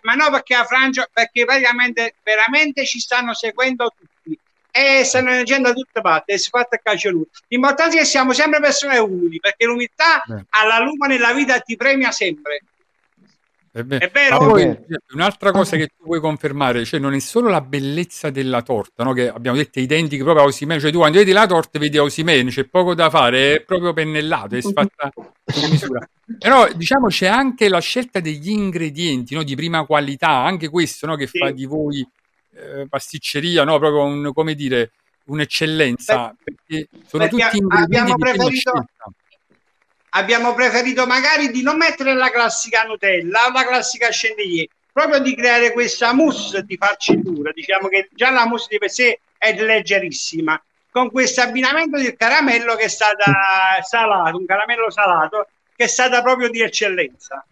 ma no perché a Francia, perché praticamente veramente ci stanno seguendo tutti e stanno leggendo da tutte parti e si fa a calcio lui. L'importante è che siamo sempre persone umili perché l'umiltà Beh. alla lunga nella vita ti premia sempre. È vero. È vero? Ma È poi un'altra cosa che tu puoi confermare, cioè non è solo la bellezza della torta, no? che abbiamo detto è identica proprio a Osimene, cioè tu quando vedi la torta vedi Osimene, c'è poco da fare, è proprio pennellato, è fatta su misura. Però diciamo c'è anche la scelta degli ingredienti no? di prima qualità, anche questo no? che Sì. fa di voi eh, pasticceria, no? proprio un, come dire, un'eccellenza, perché sono perché tutti ingredienti abbiamo di prima preferito- scelta. Abbiamo preferito magari di non mettere la classica Nutella o la classica chantilly, proprio di creare questa mousse di farcitura. Diciamo che già la mousse di per sé è leggerissima, con questo abbinamento del caramello che è stata salato, un caramello salato che è stata proprio di eccellenza.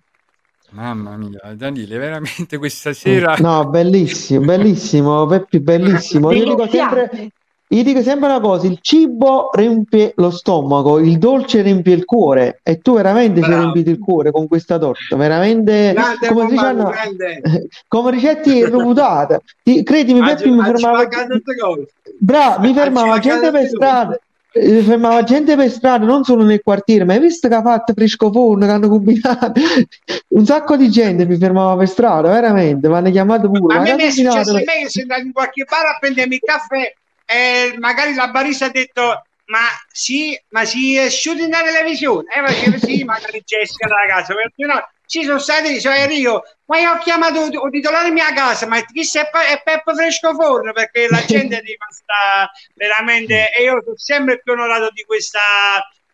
Mamma mia, Daniele, veramente questa sera... No, bellissimo, bellissimo, Peppi, bellissimo. Io dico sempre, Io dico sempre una cosa, il cibo riempie lo stomaco, il dolce riempie il cuore e tu veramente ci hai Bravo. riempito il cuore con questa torta, veramente, Grande come si grande. come ricette reputate. Credimi, Peppi mi fermava, manca tutte cose. bra, mi fermava gente per strada. eh, Fermava gente per strada, non solo nel quartiere, ma hai visto che ha fatto fresco forno, che hanno combinato un sacco di gente mi fermava per strada, veramente, mi hanno chiamato pure. Ma a me è successo a me che sono andato in qualche bar a prendermi il caffè e magari la barista ha detto ma sì, ma si è asciutto in televisione? E perché sì, magari Jessica da casa, perché no? Ci sono stati, cioè io, ma io ho chiamato il titolare mia casa, ma chi se è Peppo Fresco Forno? Perché la gente è rimasta veramente, e io sono sempre più onorato di questa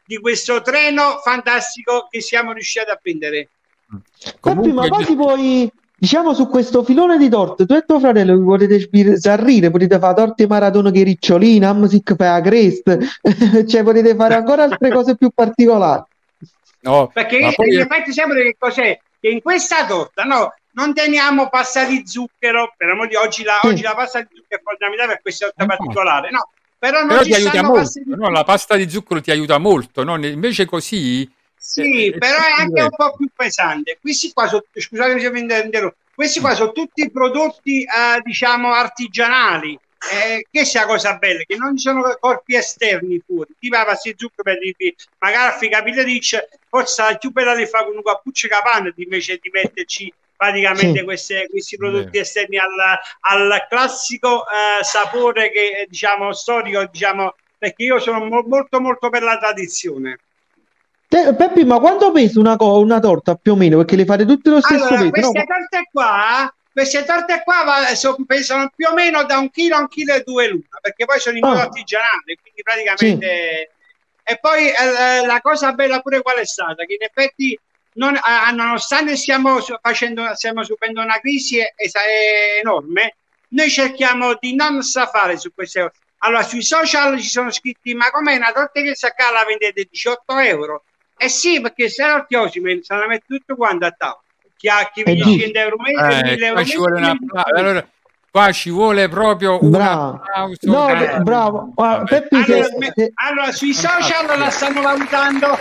di questo treno fantastico che siamo riusciti a prendere. Peppi, ma Comunque, poi ti puoi, diciamo, su questo filone di torte, tu e tuo fratello vi potete sbizzarrire, potete fare torte Maradona che ricciolina, music per la crest, cioè potete fare ancora altre cose più particolari. no, Perché io poi in è- effetti sempre che cos'è? Che in questa torta no, non teniamo pasta di zucchero, per amore di oggi la, Sì. oggi la pasta di zucchero è fondamentale per questa torta Infatti. particolare, no? Però non però ci ti aiuta molto, no? La pasta di zucchero ti aiuta molto, no? Invece così... Sì, eh, eh, però è anche diverso. un po' più pesante. Questi qua sono, scusatemi se vi interrompo, questi qua sono tutti prodotti, eh, diciamo, artigianali. Eh, che sia cosa bella, che non ci sono corpi esterni fuori, la pasta di zucchero per dirvi, magari a capire dice, forse la più bella di fare con un cappuccio capanno invece di metterci praticamente Sì. queste- questi prodotti esterni al, al classico eh, sapore che eh, diciamo storico, diciamo, perché io sono mo- molto molto per la tradizione. Te- Peppi, ma quanto pesa una, co- una torta più o meno? Perché le fate tutte lo stesso Allora, peso, no? queste torte qua, queste torte qua va- so- pesano più o meno da un chilo a un chilo e due l'una, perché poi sono in modo Ah. artigianale, quindi praticamente... E poi eh, la cosa bella pure qual è stata? Che in effetti, non- ah, nonostante stiamo facendo, stiamo subendo una crisi es- enorme, noi cerchiamo di non stafare su queste cose. Allora, sui social ci sono scritti, ma com'è una torta che sa la vendete 18 euro? Eh sì, perché se no ti osime, se la mette tutto quanto a tavola. Chi ha chi È vince giusto. 100 euro mese, Eh, 1000 euro qua ci vuole un mese, applauso. Allora, qua ci vuole proprio un Bravo. applauso. No, da- bravo. Se- Allora, se- allora, sui social la stanno valutando.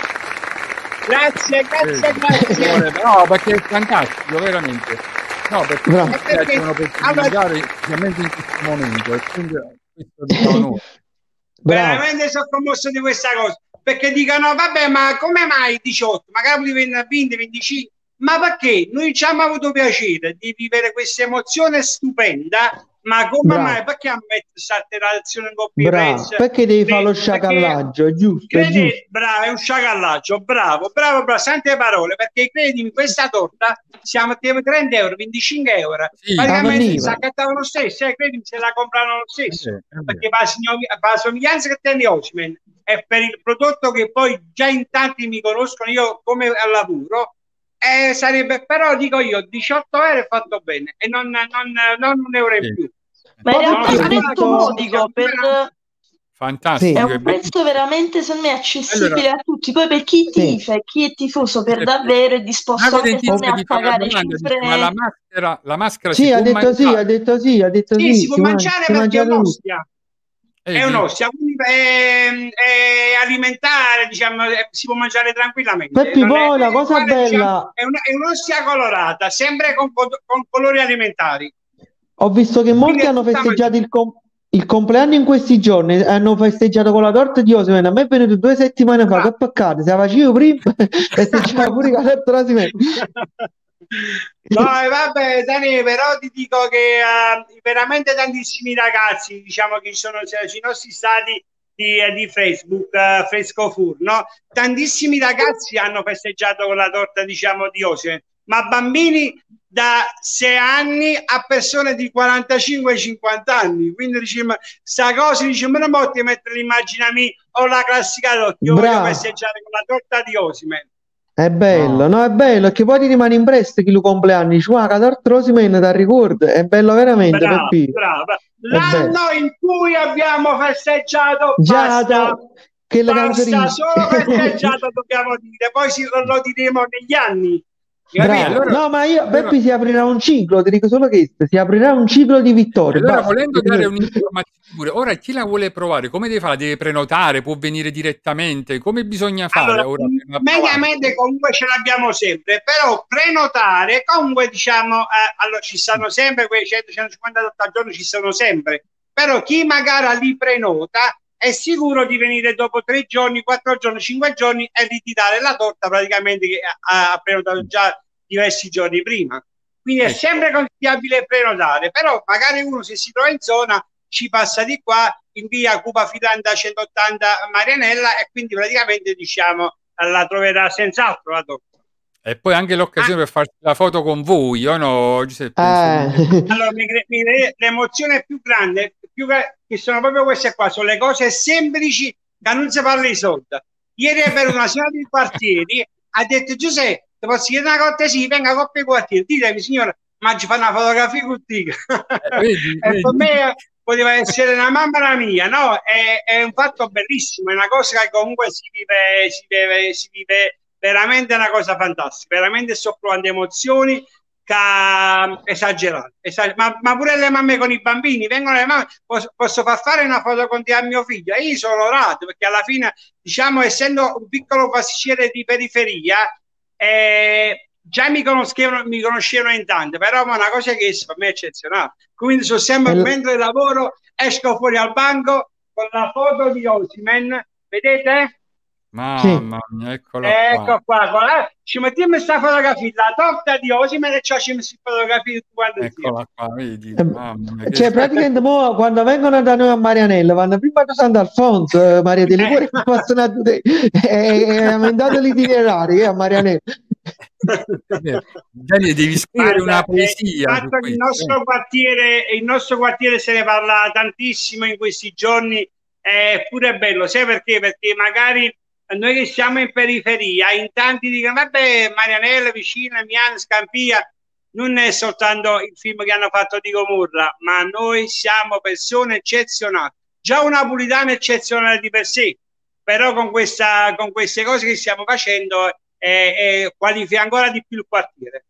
Grazie, grazie, Eh, ci grazie. No, perché è fantastico, veramente. No, perché Bravo. tutti Perché- devono personalizzare ovviamente in questo momento e quindi questo diciamo noi. Bravo. Veramente sono commosso di questa cosa. Perché dicono, vabbè, ma come mai 18? Magari diventa 20, 25. Ma perché? Noi ci abbiamo avuto piacere di vivere questa emozione stupenda, ma come Bravo. mai? Perché ammettere questa relazione Bravo. Pires? Perché devi fare lo sciacallaggio? È giusto, è giusto. Credi, bravo, è un sciacallaggio, bravo, bravo, bravo, sante parole, perché credimi, questa torta siamo a 30 euro, 25 euro, Sì, praticamente si accattavano lo stesso, eh, credimi, se la comprano lo stesso, Eh, è vero. perché per la, somiglianza che tiene Osimen e per il prodotto che poi già in tanti mi conoscono, io come lavoro, eh, sarebbe, però dico io, 18 euro è fatto bene e non, non, non un euro in Sì. più. Ma in realtà è un prezzo modico, per... Fantastico. è un prezzo veramente, secondo me, accessibile Allora- a tutti. Poi per chi Sì. tifa e chi è tifoso per davvero è disposto a pagare cifre... ma la maschera, la maschera Sì, si ha può detto sì, mangiare? ha detto sì, ha detto Sì, sì. si può man- mangiare si perché è un'ostia. È un'ostia, quindi è, è alimentare, diciamo, eh, si può mangiare tranquillamente. Peppi, è- poi la cosa guarda, bella- diciamo, è, una- è un'ostia colorata, sempre con, co- con colori alimentari. Ho visto che molti Quindi è hanno festeggiato il, com- il compleanno in questi giorni, hanno festeggiato con la torta di Osimen. A me è venuto due settimane fa, Ah. che peccato, se la facevo prima, festeggiavo pure con la torta di Osimen. No, e vabbè, Dani, però ti dico che eh, veramente tantissimi ragazzi, diciamo che ci sono cioè, sui nostri stati di, eh, di Facebook, eh, Fresco Fur, no? Tantissimi ragazzi hanno festeggiato con la torta, diciamo, di Osime, ma bambini da 6 anni a persone di 45-50 anni. Quindi diciamo, sta cosa, diciamo, non posso mettere me o la classica torta, io voglio Bravo. festeggiare con la torta di Osime. È bello, no, è bello, che poi ti rimane impresso chi lo compleanno, dici, guarda, la torta Osimen ti ricorda, è bello veramente, Bravo, bravo. L'anno in cui abbiamo festeggiato Già, basta, che le basta canzoni. solo festeggiato dobbiamo dire, poi si, lo diremo negli anni. Allora- no, ma io, allora- si aprirà un ciclo, ti dico solo questo, si aprirà un ciclo di vittorie. Allora, basta. volendo dare un'informazione ora chi la vuole provare, come deve fare? Deve prenotare, può venire direttamente? Come bisogna fare Allora, ora per provare? mediamente comunque ce l'abbiamo sempre, però prenotare comunque diciamo, eh, allora ci stanno sempre quei 100-150 al giorno, ci sono sempre, però chi magari li prenota è sicuro di venire dopo tre giorni, quattro giorni, cinque giorni e ritirare la torta praticamente che ha prenotato già diversi giorni prima. Quindi è Ecco. sempre consigliabile prenotare, però magari uno se si trova in zona ci passa di qua in via Cupa Filanda 180 Marianella e quindi praticamente diciamo la troverà senz'altro la torta. E poi anche l'occasione per farsi la foto con voi, o no, Giuseppe? Eh. Allora, mi mi l'emozione più grande, più che, che sono proprio queste qua, sono le cose semplici che non si parla di soldi. Ieri per una signora di quartieri ha detto Giuseppe, ti posso chiedere una cortesia, venga a coppia quartieri, ditemi signora, ma ci fa una fotografia con te. E per me poteva essere una mamma la mia, no? È, è un fatto bellissimo, è una cosa che comunque si vive, si vive, si vive veramente una cosa fantastica, veramente sto provando emozioni ca- esagerate, esager- ma, ma pure le mamme con i bambini, vengono le mamme, posso, posso far fare una foto con te a mio figlio? E io sono onorato perché alla fine, diciamo, essendo un piccolo pasticcere di periferia, eh, già mi conoscevano, mi conoscevano in tante, però è una cosa che per me è eccezionale. Quindi sono sempre E mentre lavoro, esco fuori al banco con la foto di Osimen, vedete? Mamma mia, eccola Ecco qua. qua, guarda, ci mettiamo questa fotografia, la torta di Osimen e ci facciamo questa fotografia tutti insieme. Eccola qua, vedi? Eh, Mamma mia, che Cioè, praticamente mo, quando vengono da noi a Marianella, vanno prima da Sant'Alfonso, eh, Maria delle Cuore, passano a tutte, e dato l'itinerario eh, a Marianella. Daniele, devi scrivere una Guarda, eh, poesia. il nostro eh. quartiere, il nostro quartiere se ne parla tantissimo in questi giorni, è pure bello, sai perché? Perché magari noi che siamo in periferia, in tanti dicono, vabbè, Marianella, vicino, Miano, Scampia, non è soltanto il film che hanno fatto di Gomorra, ma noi siamo persone eccezionali. Già un napolitano eccezionale di per sé, però con, questa, con queste cose che stiamo facendo eh, eh, qualifica ancora di più il quartiere.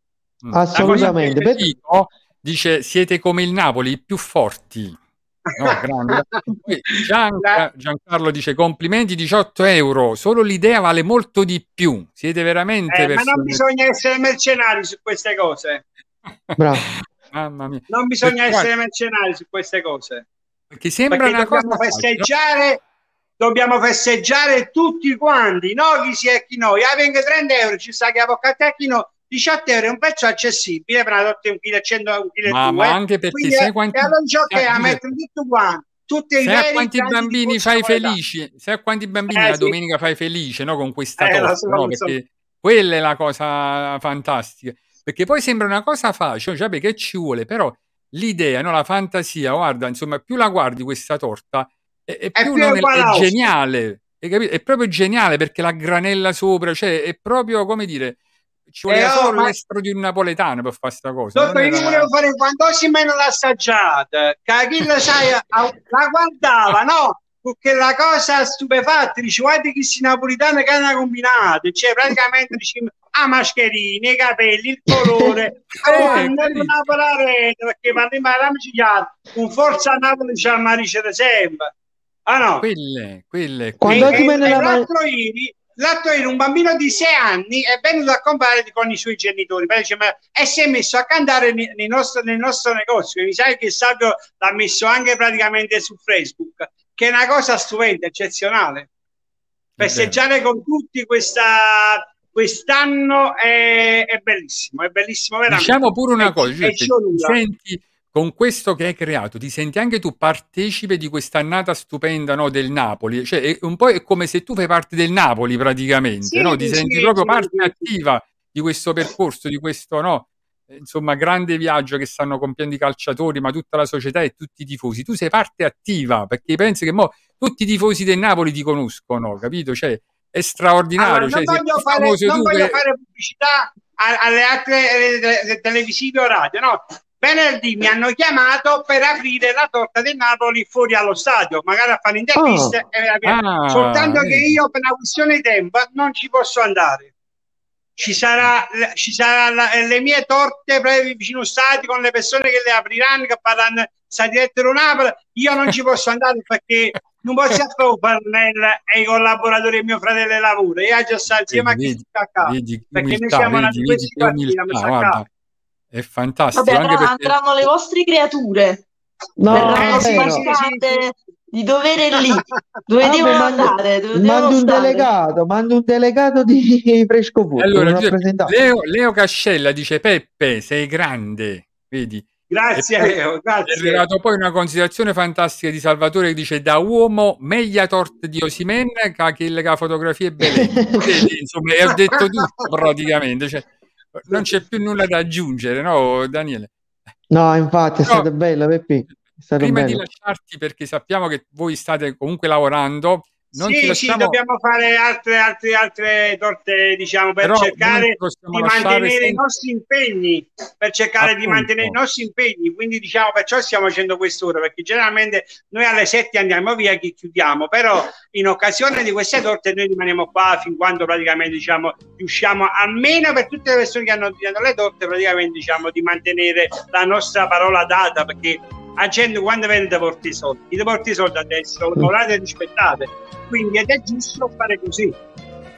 Mm. Assolutamente. Dico, dice siete come il Napoli, i più forti. No, grande. Poi Gian- Giancarlo dice complimenti 18 euro, solo l'idea vale molto di più. Siete veramente Eh, ma non persone... bisogna essere mercenari su queste cose. Bravo. Mamma mia. Non bisogna Perché, essere guarda, mercenari su queste cose. perché sembra Perché una cosa dobbiamo facile, no? festeggiare, dobbiamo festeggiare tutti quanti, no chi si è chi no. Ah, venga 30 euro, ci sta che avvocato a chi no. 18 euro è un prezzo accessibile per una torta di 1 kg 100 1 kg Ma, ma anche perché Quindi, sai quanti, allora ciò che sai- a mettere tutto quanto, tutti i sai a quanti bambini fai felici? Sai a quanti bambini Eh, la sì. domenica fai felice, no? Con questa Eh, torta, so, no? Perché quella è la cosa fantastica. Perché poi sembra una cosa facile, cioè perché ci vuole, però l'idea, no? La fantasia, guarda, insomma, più la guardi questa torta, e, e È più più è, è geniale. È proprio geniale perché la granella sopra, cioè è proprio come dire, ci voleva Eh, oh, solo ma- l'estro di un napoletano per fare sta cosa. Dottore, io volevo fare quando Osimhen l'ha assaggiata, che Achille, sai, la guardava, no? Perché la cosa stupefatta, dice, guarda che si napolitano che hanno combinato, cioè praticamente dice, a mascherini, i capelli, il colore, Eh, oh, andiamo a Napoli perché parliamo chiaro, un forza a Napoli c'è a Marice da sempre. Ah no? Quelle, quelle, Quando E- e- la l'altro ieri, ieri un bambino di 6 anni è venuto a comprare con i suoi genitori Poi dice, ma- e si è messo a cantare nei nostro- nel nostro negozio. Mi sa che Salvio l'ha messo anche praticamente su Facebook, che è una cosa stupenda, eccezionale. Festeggiare con tutti questa, quest'anno è, è bellissimo, è bellissimo veramente. Diciamo pure una cosa, Giuseppe, ci onora. ti senti con questo che hai creato, ti senti anche tu partecipe di quest'annata stupenda no, del Napoli, cioè è un po' è come se tu fai parte del Napoli praticamente, Sì, no? ti sì, senti sì, proprio parte attiva di questo percorso, di questo no, eh, insomma grande viaggio che stanno compiendo i calciatori, ma tutta la società e tutti i tifosi. Tu sei parte attiva perché pensi che mo tutti i tifosi del Napoli ti conoscono, capito? Cioè è straordinario, Allora, non cioè, voglio fare, non voglio che- fare pubblicità alle altre eh, te- televisive o radio, no. Venerdì mi hanno chiamato per aprire la torta del Napoli fuori allo stadio, magari a fare interviste, via. Ah, soltanto che vedi. io per una questione di tempo non ci posso andare. Ci sarà, ci sarà la- le mie torte proprio vicino allo stadio con le persone che le apriranno, che faranno sta direttore Napoli. Io non ci posso andare perché non posso fare Parnella e i collaboratori mio fratello lavoro. Io già sto insieme a chi sta a casa. che perché noi siamo nati questi che quartieri, è fantastico Vabbè, anche andrà- perché andranno le vostre creature. No, Verranno spostate di dovere lì, dove devono mando- andare, dove mando un stare. delegato, mando un delegato di Fresco Food, allora. Leo, Leo Cascella dice Peppe sei grande vedi Grazie, E poi Leo, è grazie. arrivato poi una considerazione fantastica di Salvatore che dice da uomo meglio torta di Osimen che la fotografia è bella insomma e ho detto tutto praticamente cioè, non c'è più nulla da aggiungere no Daniele No, infatti è stato bello, Peppi. È stato prima di bello. lasciarti perché sappiamo che voi state comunque lavorando non sì, sì, lasciamo dobbiamo fare altre, altre, altre torte, diciamo, per Però cercare di mantenere i senza- nostri impegni, per cercare di Appunto. mantenere i nostri impegni. Quindi, diciamo, perciò stiamo facendo quest'ora, perché generalmente noi alle 7 andiamo via che chiudiamo, però in occasione di queste torte noi rimaniamo qua fin quando praticamente, diciamo, riusciamo almeno per tutte le persone che hanno ordinato le torte, praticamente, diciamo, di mantenere la nostra parola data, perché la gente quando viene ti porta i soldi, ti porta i soldi adesso, lavorate e rispettate. Quindi ed è giusto fare così.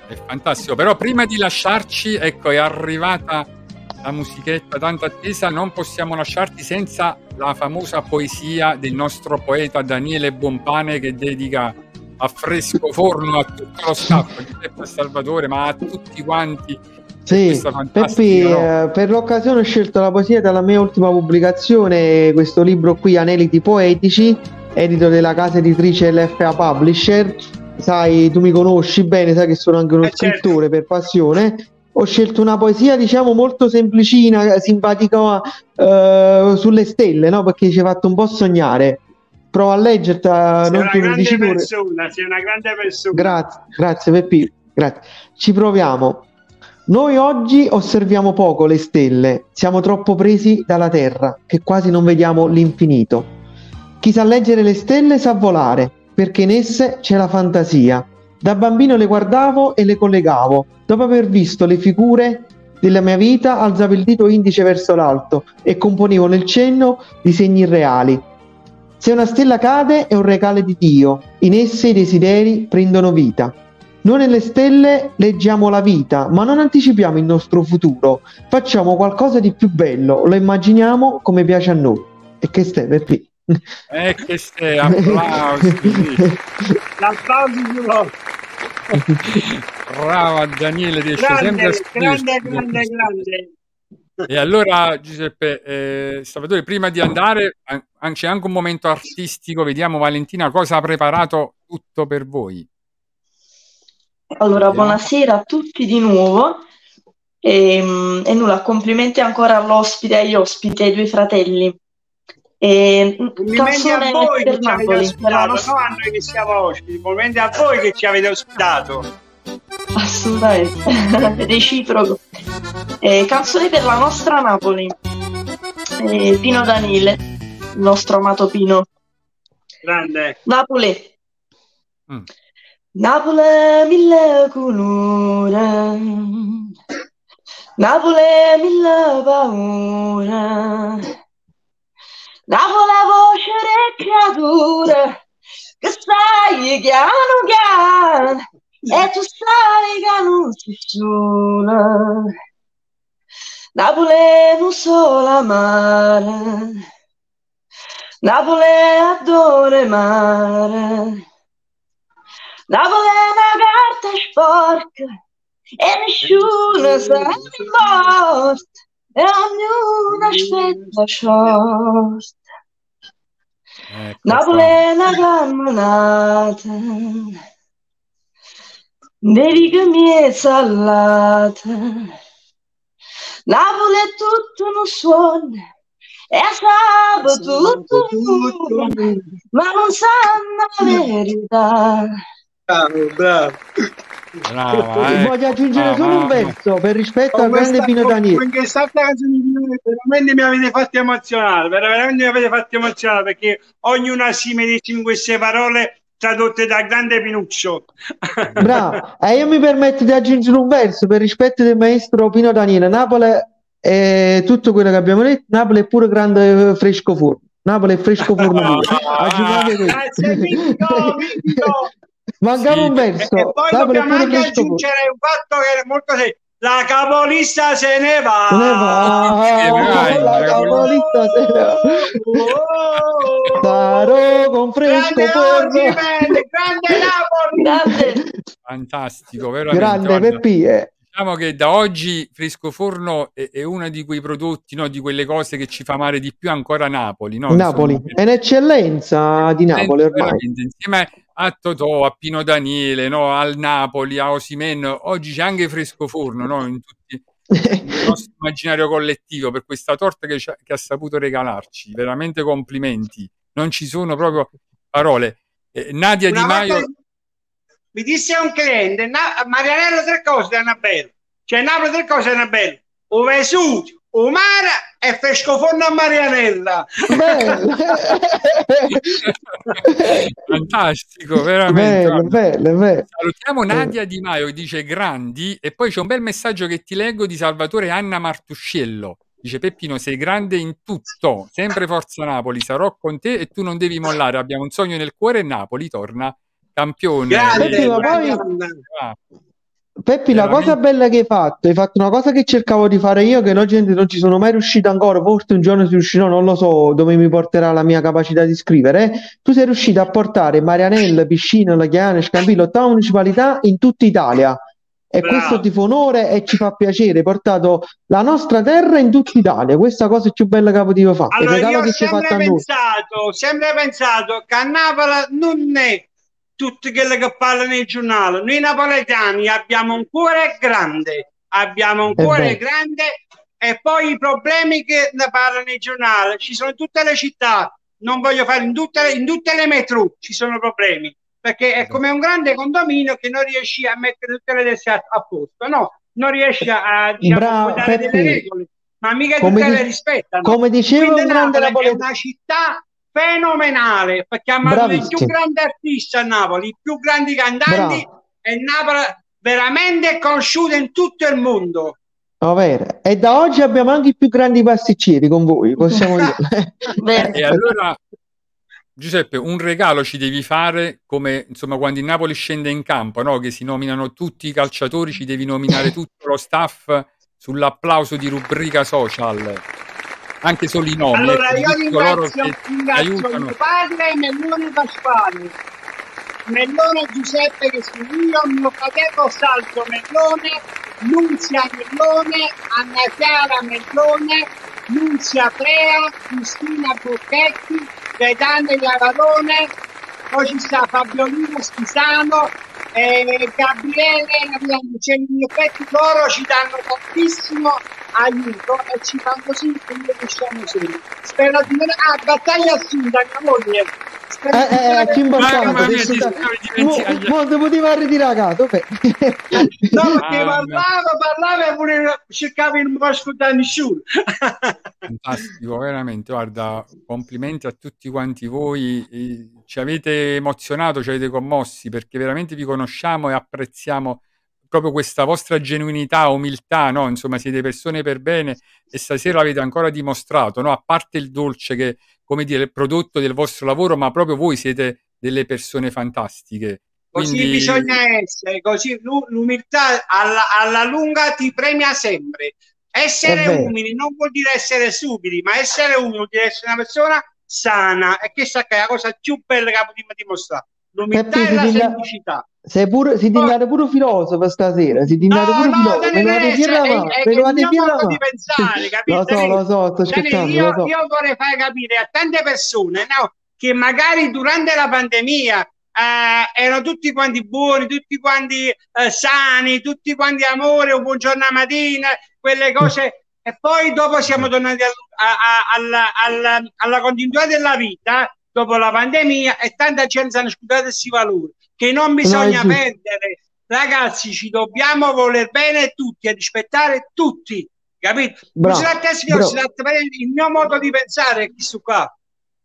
È fantastico, però prima di lasciarci, ecco, è arrivata la musichetta tanto attesa, non possiamo lasciarti senza la famosa poesia del nostro poeta Daniele Bompane che dedica a fresco forno a tutto lo staff, a Giuseppe Salvatore, ma a tutti quanti. Sì, Peppi, no? eh, per l'occasione ho scelto la poesia dalla mia ultima pubblicazione, questo libro qui, Aneliti Poetici, edito della casa editrice LFA Publisher. Sai, tu mi conosci bene, sai che sono anche uno Eh, certo. scrittore per passione. Ho scelto una poesia, diciamo, molto semplicina, simpatica, eh, sulle stelle, no? Perché ci hai fatto un po' sognare. Prova a leggerla, sei non una grande persona, sei una grande persona. Grazie, grazie Peppi, grazie. Ci proviamo. Noi oggi osserviamo poco le stelle, siamo troppo presi dalla Terra che quasi non vediamo l'infinito. Chi sa leggere le stelle sa volare, perché in esse c'è la fantasia. Da bambino le guardavo e le collegavo. Dopo aver visto le figure della mia vita, alzavo il dito indice verso l'alto e componevo nel cenno disegni irreali. Se una stella cade è un regalo di Dio, in esse i desideri prendono vita. Noi nelle stelle leggiamo la vita, ma non anticipiamo il nostro futuro. Facciamo qualcosa di più bello, lo immaginiamo come piace a noi. E che stai, Peppi? Eh, che stai, applausi. L'applauso. Brava Daniele, riesce sempre a Grande, grande, grande, grande. E allora Giuseppe, eh, Salvatore, prima di andare an- an- c'è anche un momento artistico, vediamo Valentina cosa ha preparato tutto per voi. Allora, buonasera a tutti di nuovo. E, mm, e nulla, complimenti ancora all'ospite, agli ospiti, ai due fratelli. E, mm, Complimenti a voi che ci avete ospitato, nostra- non a noi che siamo ospiti. Complimenti a voi che ci avete ospitato. Assolutamente, reciproco. Eh, canzone per la nostra Napoli. Eh, Pino Danile, il nostro amato Pino. Grande. Napoli. Mm. Napoli mille colore. Napoli mille paura. Napoli voce di creature che sai piano piano e tu sai che non sei sola. Napoli non solo amare, Napoli adora mare, Napoli è una carta sporca e nessuno sa morte e ognuno aspetta short. Ecco Napoli qua. è una camminata, devi che mi è salata. Napoli è tutto uno suono e sabato tutto nudo, ma non sanno la verità. Bravo, bravo. Brava, eh. Voglio aggiungere solo un verso per rispetto Con al grande Pino Daniele. con questa Pino veramente mi avete fatto emozionare, veramente mi avete fatto emozionare perché ognuna si medesima in queste parole tradotte dal grande Pinuccio. Bravo, e io mi permetto di aggiungere un verso per rispetto del maestro Pino Daniele. Napoli è tutto quello che abbiamo detto, Napoli è pure grande fresco forno. Napoli è fresco forno puro. Aggiungete questo. Grazie Pino, Mancava un E verso. poi è dobbiamo anche aggiungere un fatto che è molto semplice. La capolista se ne va. Se ne va, vai, la la capolista se ne va. Oh, Sarò con fresco. Osimhen, grande Napoli. Grande. Fantastico, veramente. Grande. Peppi, eh. Diciamo che da oggi Fresco Forno è, è uno di quei prodotti, no, di quelle cose che ci fa amare di più ancora Napoli. No? Napoli Insomma, è un'eccellenza di Napoli ormai. insieme a Totò, a Pino Daniele, no, al Napoli, a Osimen, oggi c'è anche Fresco Forno no, in tutti il nostro immaginario collettivo per questa torta che, che ha saputo regalarci. Veramente complimenti. Non ci sono proprio parole. Eh, Nadia Una Di Maio. volta mi disse un cliente, Na- Marianello tre cose da Annabelle. Cioè Napoli tre cose da Annabelle. Un Vesuvio, un mare e frescoforno a Marianella. Fantastico, veramente. bello, bello, bello. Salutiamo Nadia Di Maio che dice grandi e poi c'è un bel messaggio che ti leggo di Salvatore Anna Martuscello. Dice Peppino sei grande in tutto, sempre Forza Napoli, sarò con te e tu non devi mollare, abbiamo un sogno nel cuore e Napoli torna campione. Grande, ma grande poi-. Ah, Peppi, la cosa bella che hai fatto, hai fatto una cosa che cercavo di fare io, che no, gente non ci sono mai riuscito ancora, forse un giorno ci riuscirò, non lo so dove mi porterà la mia capacità di scrivere. Tu sei riuscito a portare Marianella, Piscina, Lachiana, Scampillo, ottava municipalità in tutta Italia. E Bravo. questo ti fa onore e ci fa piacere. Hai portato la nostra terra in tutta Italia. Questa cosa è più bella che potevo fare. Allora, io ho sempre pensato, sempre pensato che a Napoli non è tutti quelli che parlano nei giornali. Noi napoletani abbiamo un cuore grande, abbiamo un cuore grande e poi i problemi che ne parlano nei giornali ci sono in tutte le città. Non voglio fare in tutte, in tutte le metro ci sono problemi perché è come un grande condominio che non riesci a mettere tutte le teste a, a posto, no? Non riesci a diciamo, Bravo, dare delle regole, ma mica Come tutte di- le rispettano. come diceva Quindi un grande Napoli è una città fenomenale perché ha mandato i più grandi artisti a Napoli, i più grandi cantanti Bravo. e Napoli veramente è conosciuta in tutto il mondo. Va bene. E da oggi abbiamo anche i più grandi pasticceri con voi, possiamo dire. E allora Giuseppe, un regalo ci devi fare come insomma quando il Napoli scende in campo, no? Che si nominano tutti i calciatori, ci devi nominare tutto lo staff sull'applauso di rubrica social, anche solo i nomi. Allora ecco, io tutti coloro ringrazio, che ringrazio mio padre Mellone Pasquale, Mellone Giuseppe che sono io, mio fratello Salvo Mellone, Nunzia Mellone, Anna Chiara Mellone, Nunzia Prea, Cristina Bocchetti, Gaetano Iavarone, poi ci sta Fabiolino Schisano, eh, Gabriele, cioè, in effetti loro ci danno tantissimo aiuto e ci fanno sì che noi riusciamo sempre. Spero di non... Ah, battaglia assunta, mia moglie. Eh, di eh. Mamma mia, ti Mo, dimenticando. mo ti poteva ritirare, dov'è? No, perché Mamma. parlavo, parlavo e pure di non far ascoltare nessuno. Fantastico, veramente. Guarda, complimenti a tutti quanti voi. eh, Ci avete emozionato, ci avete commossi perché veramente vi conosciamo e apprezziamo proprio questa vostra genuinità, umiltà, no? Insomma, siete persone per bene e stasera l'avete ancora dimostrato, no? A parte il dolce che, come dire, è il prodotto del vostro lavoro, ma proprio voi siete delle persone fantastiche. Così Quindi bisogna essere, così l'u- l'umiltà alla, alla lunga ti premia sempre. Essere È vero. umili non vuol dire essere stupidi, ma essere umili vuol dire essere una persona sana. E questa è la cosa più bella che potremmo dimostrare. L'umiltà Peppi, e la digna- semplicità. Sei pure, si diventa pure filosofo stasera, si diventa No, pure no, filosofo, me lo vado a dire la mano, me lo vado a dire la di pensare, capito, Lo so, lo so, sto scherzando, io, so. io vorrei far capire a tante persone no, che magari durante la pandemia eh, erano tutti quanti buoni, tutti quanti eh, sani, tutti quanti amore, un buongiorno a mattina, quelle cose. E poi dopo siamo tornati al- a- a- alla, alla- alla continuità della vita, dopo la pandemia, e tanta gente hanno scusato questi valori, che non bisogna giusto. perdere. Ragazzi, ci dobbiamo voler bene tutti e rispettare tutti, capito? Bravo, Non si tratta, bravo. il mio modo di pensare è questo qua.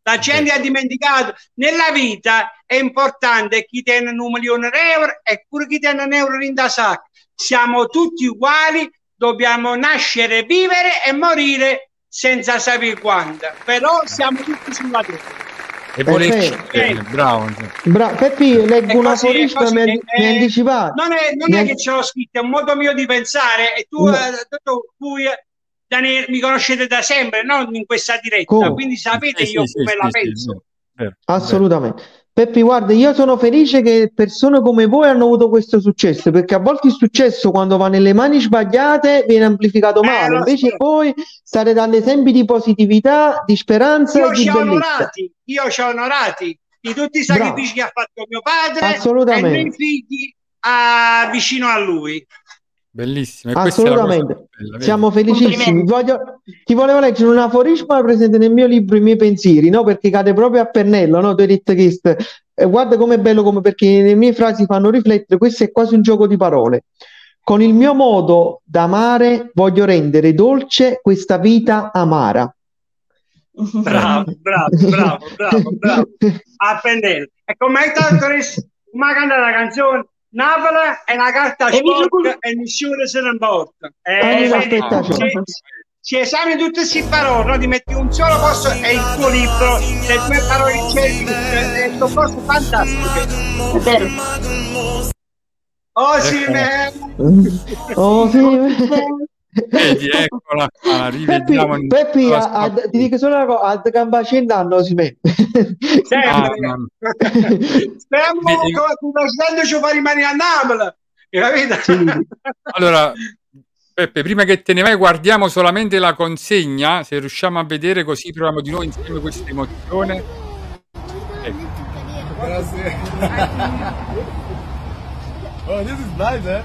La gente ha dimenticato, nella vita è importante chi tiene un milione di euro e pure chi tiene un euro in da sacco. Siamo tutti uguali, dobbiamo nascere, vivere e morire senza sapere quando. Però siamo tutti sulla terra. E bene, bravo. Bra- Peppi, leggo un così, è aforisma, così, mi, ha- è- anticipato. Non è, non è che ce l'ho scritto, è un modo mio di pensare e tu, No. eh, tu, tu, eh, Daniele, mi conoscete da sempre, non in questa diretta, Come? quindi sapete Sì, io sì, come sì, la sì, sì, penso. vero, Assolutamente. Peppi, guarda, io sono felice che persone come voi hanno avuto questo successo, perché a volte il successo quando va nelle mani sbagliate viene amplificato Eh, male, lo invece so. voi state dando esempi di positività, di speranza Io e ci di ho bellezza. onorati, io ci ho onorati di tutti i Bravo. sacrifici che ha fatto mio padre e Assolutamente. noi figli ah, vicino a lui. E cosa Assolutamente. bella? Siamo felicissimi. Voglio- ti volevo leggere un aforisma presente nel mio libro I miei pensieri, no? Perché cade proprio a pennello, no? Tu hai detto che eh, guarda com'è bello come perché le mie frasi fanno riflettere, questo è quasi un gioco di parole. Con il mio modo d'amare voglio rendere dolce questa vita amara. Bravo, bravo, bravo, bravo, bravo. A pennello. E come hai canta la canzone, Napoli è una carta E sporca e nessuno se ne importa. Eh, aspetta, se, se esamini tutte queste parole, no, ti metti un solo posto e il tuo libro, le tue parole c'è, è il tuo posto fantastico. È vero. Oh sì, Ecco. me- Oh, sì. Vedi, eccola qua, la Peppi, rivediamo Peppi, la a- a- ti dico solo una cosa, a gamba scendendo si mette. sempre. Presidente ci fa rimanere a Napoli. Sì. Allora, Peppe, prima che te ne vai, guardiamo solamente la consegna, se riusciamo a vedere così proviamo di nuovo insieme questa emozione. Ecco. Grazie. oh, this is nice, eh?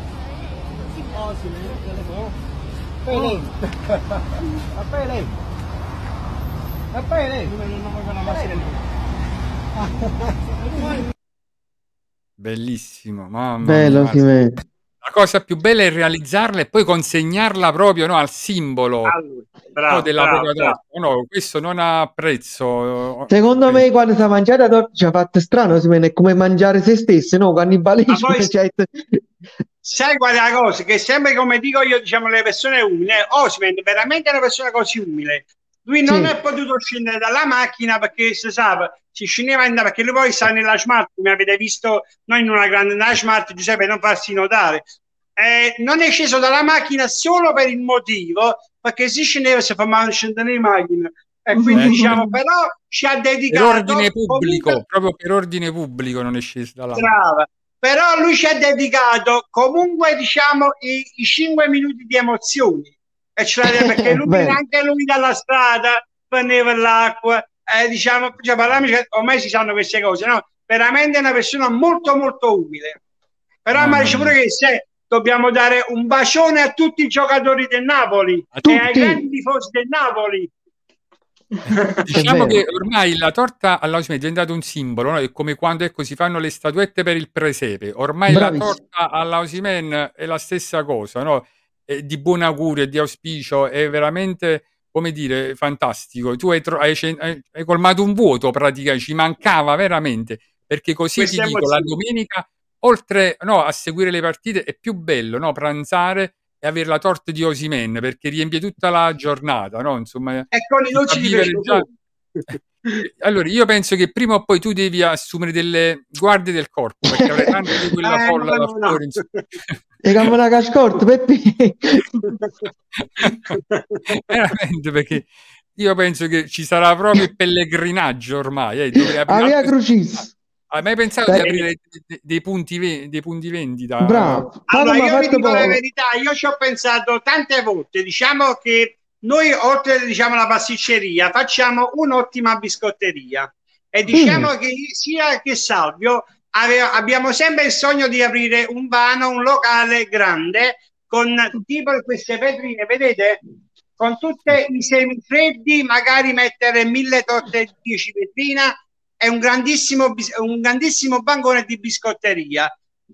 Bellissimo, mamma Bello, mia. si mette. La cosa più bella è realizzarla e poi consegnarla proprio no, al simbolo Allora, no, bravo, della bravo, propria bravo. No, questo non ha prezzo. Secondo me, quando si è mangiata la torta ci ha fatto strano, si è come mangiare se stessi, no? Cannibalismo. Poi- cioè, Sai qual è la cosa? Che sempre come dico io, diciamo, le persone umili, eh, Osmond è veramente una persona così umile. Lui non Sì. è potuto scendere dalla macchina perché si sa, si scendeva in- perché lui poi sta nella smart, come avete visto noi in una grande nella smart, Giuseppe, non farsi notare. Eh, non è sceso dalla macchina solo per il motivo, perché se scendeva si fermava scendere in macchina. E quindi Eh. diciamo, però ci ha Per dedicato ordine pubblico, comunque- proprio per ordine pubblico non è sceso dalla Brava. Però lui ci ha dedicato comunque, diciamo, i, i 5 minuti di emozioni. E ce l'ha perché lui, Bene. anche lui dalla strada prendeva l'acqua, eh, diciamo, cioè, che ormai si sanno queste cose, no? Veramente è una persona molto, molto umile. Però mi Mamma dice pure che se dobbiamo dare un bacione a tutti i giocatori del Napoli A e ai grandi tifosi del Napoli. Diciamo che ormai la torta all'Ausimè è diventato un simbolo, no? È come quando ecco, si fanno le statuette per il presepe. Ormai Bravissimo. la torta all'Ausimen è la stessa cosa, no? È di buon augurio e di auspicio, è veramente, come dire, fantastico. Tu hai, tro- hai hai- colmato un vuoto praticamente, ci mancava veramente, perché così Queste ti dico, la emozioni. domenica, oltre no, a seguire le partite, è più bello no? pranzare e avere la torta di Osimen, perché riempie tutta la giornata, no? Insomma, E con i dolci di già- allora, io penso che prima o poi tu devi assumere delle guardie del corpo perché avrai tanto di quella Eh, folla no, da no. fuori. insomma. E cammo la cascorta, Peppi. Veramente perché io penso che ci sarà proprio il pellegrinaggio ormai. Eh, aprire Avia altre- Crucis. Hai mai pensato di Beh. aprire de- de- dei punti, ve- dei punti vendita? Bravo. Allora, io vi fatto dico la verità, io ci ho pensato tante volte, diciamo che noi oltre diciamo la pasticceria facciamo un'ottima biscotteria e diciamo Mm. che sia che Salvio abbiamo sempre il sogno di aprire un vano, un locale grande con tipo queste vetrine, vedete? Con tutti i semifreddi, magari mettere mille torte e dieci vetrina e un grandissimo, un grandissimo bancone di biscotteria.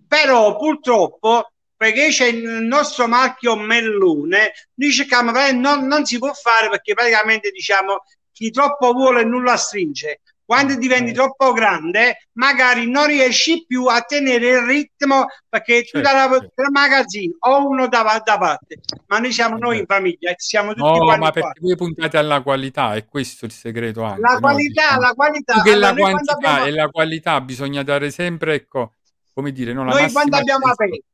Però purtroppo, perché c'è il nostro marchio Mellone, noi cerchiamo, non, non si può fare perché praticamente diciamo chi troppo vuole nulla stringe. Quando diventi troppo grande, magari non riesci più a tenere il ritmo perché tu Certo, dalla certo. dal magazzino o uno da, da parte, ma noi siamo noi in famiglia e siamo tutti No, ma perché voi puntate alla qualità, è questo il segreto anche. La no? qualità, Diciamo, la qualità. più che Allora, la quantità abbiamo- e la qualità bisogna dare sempre, ecco, come dire, no, la noi quando abbiamo aperto,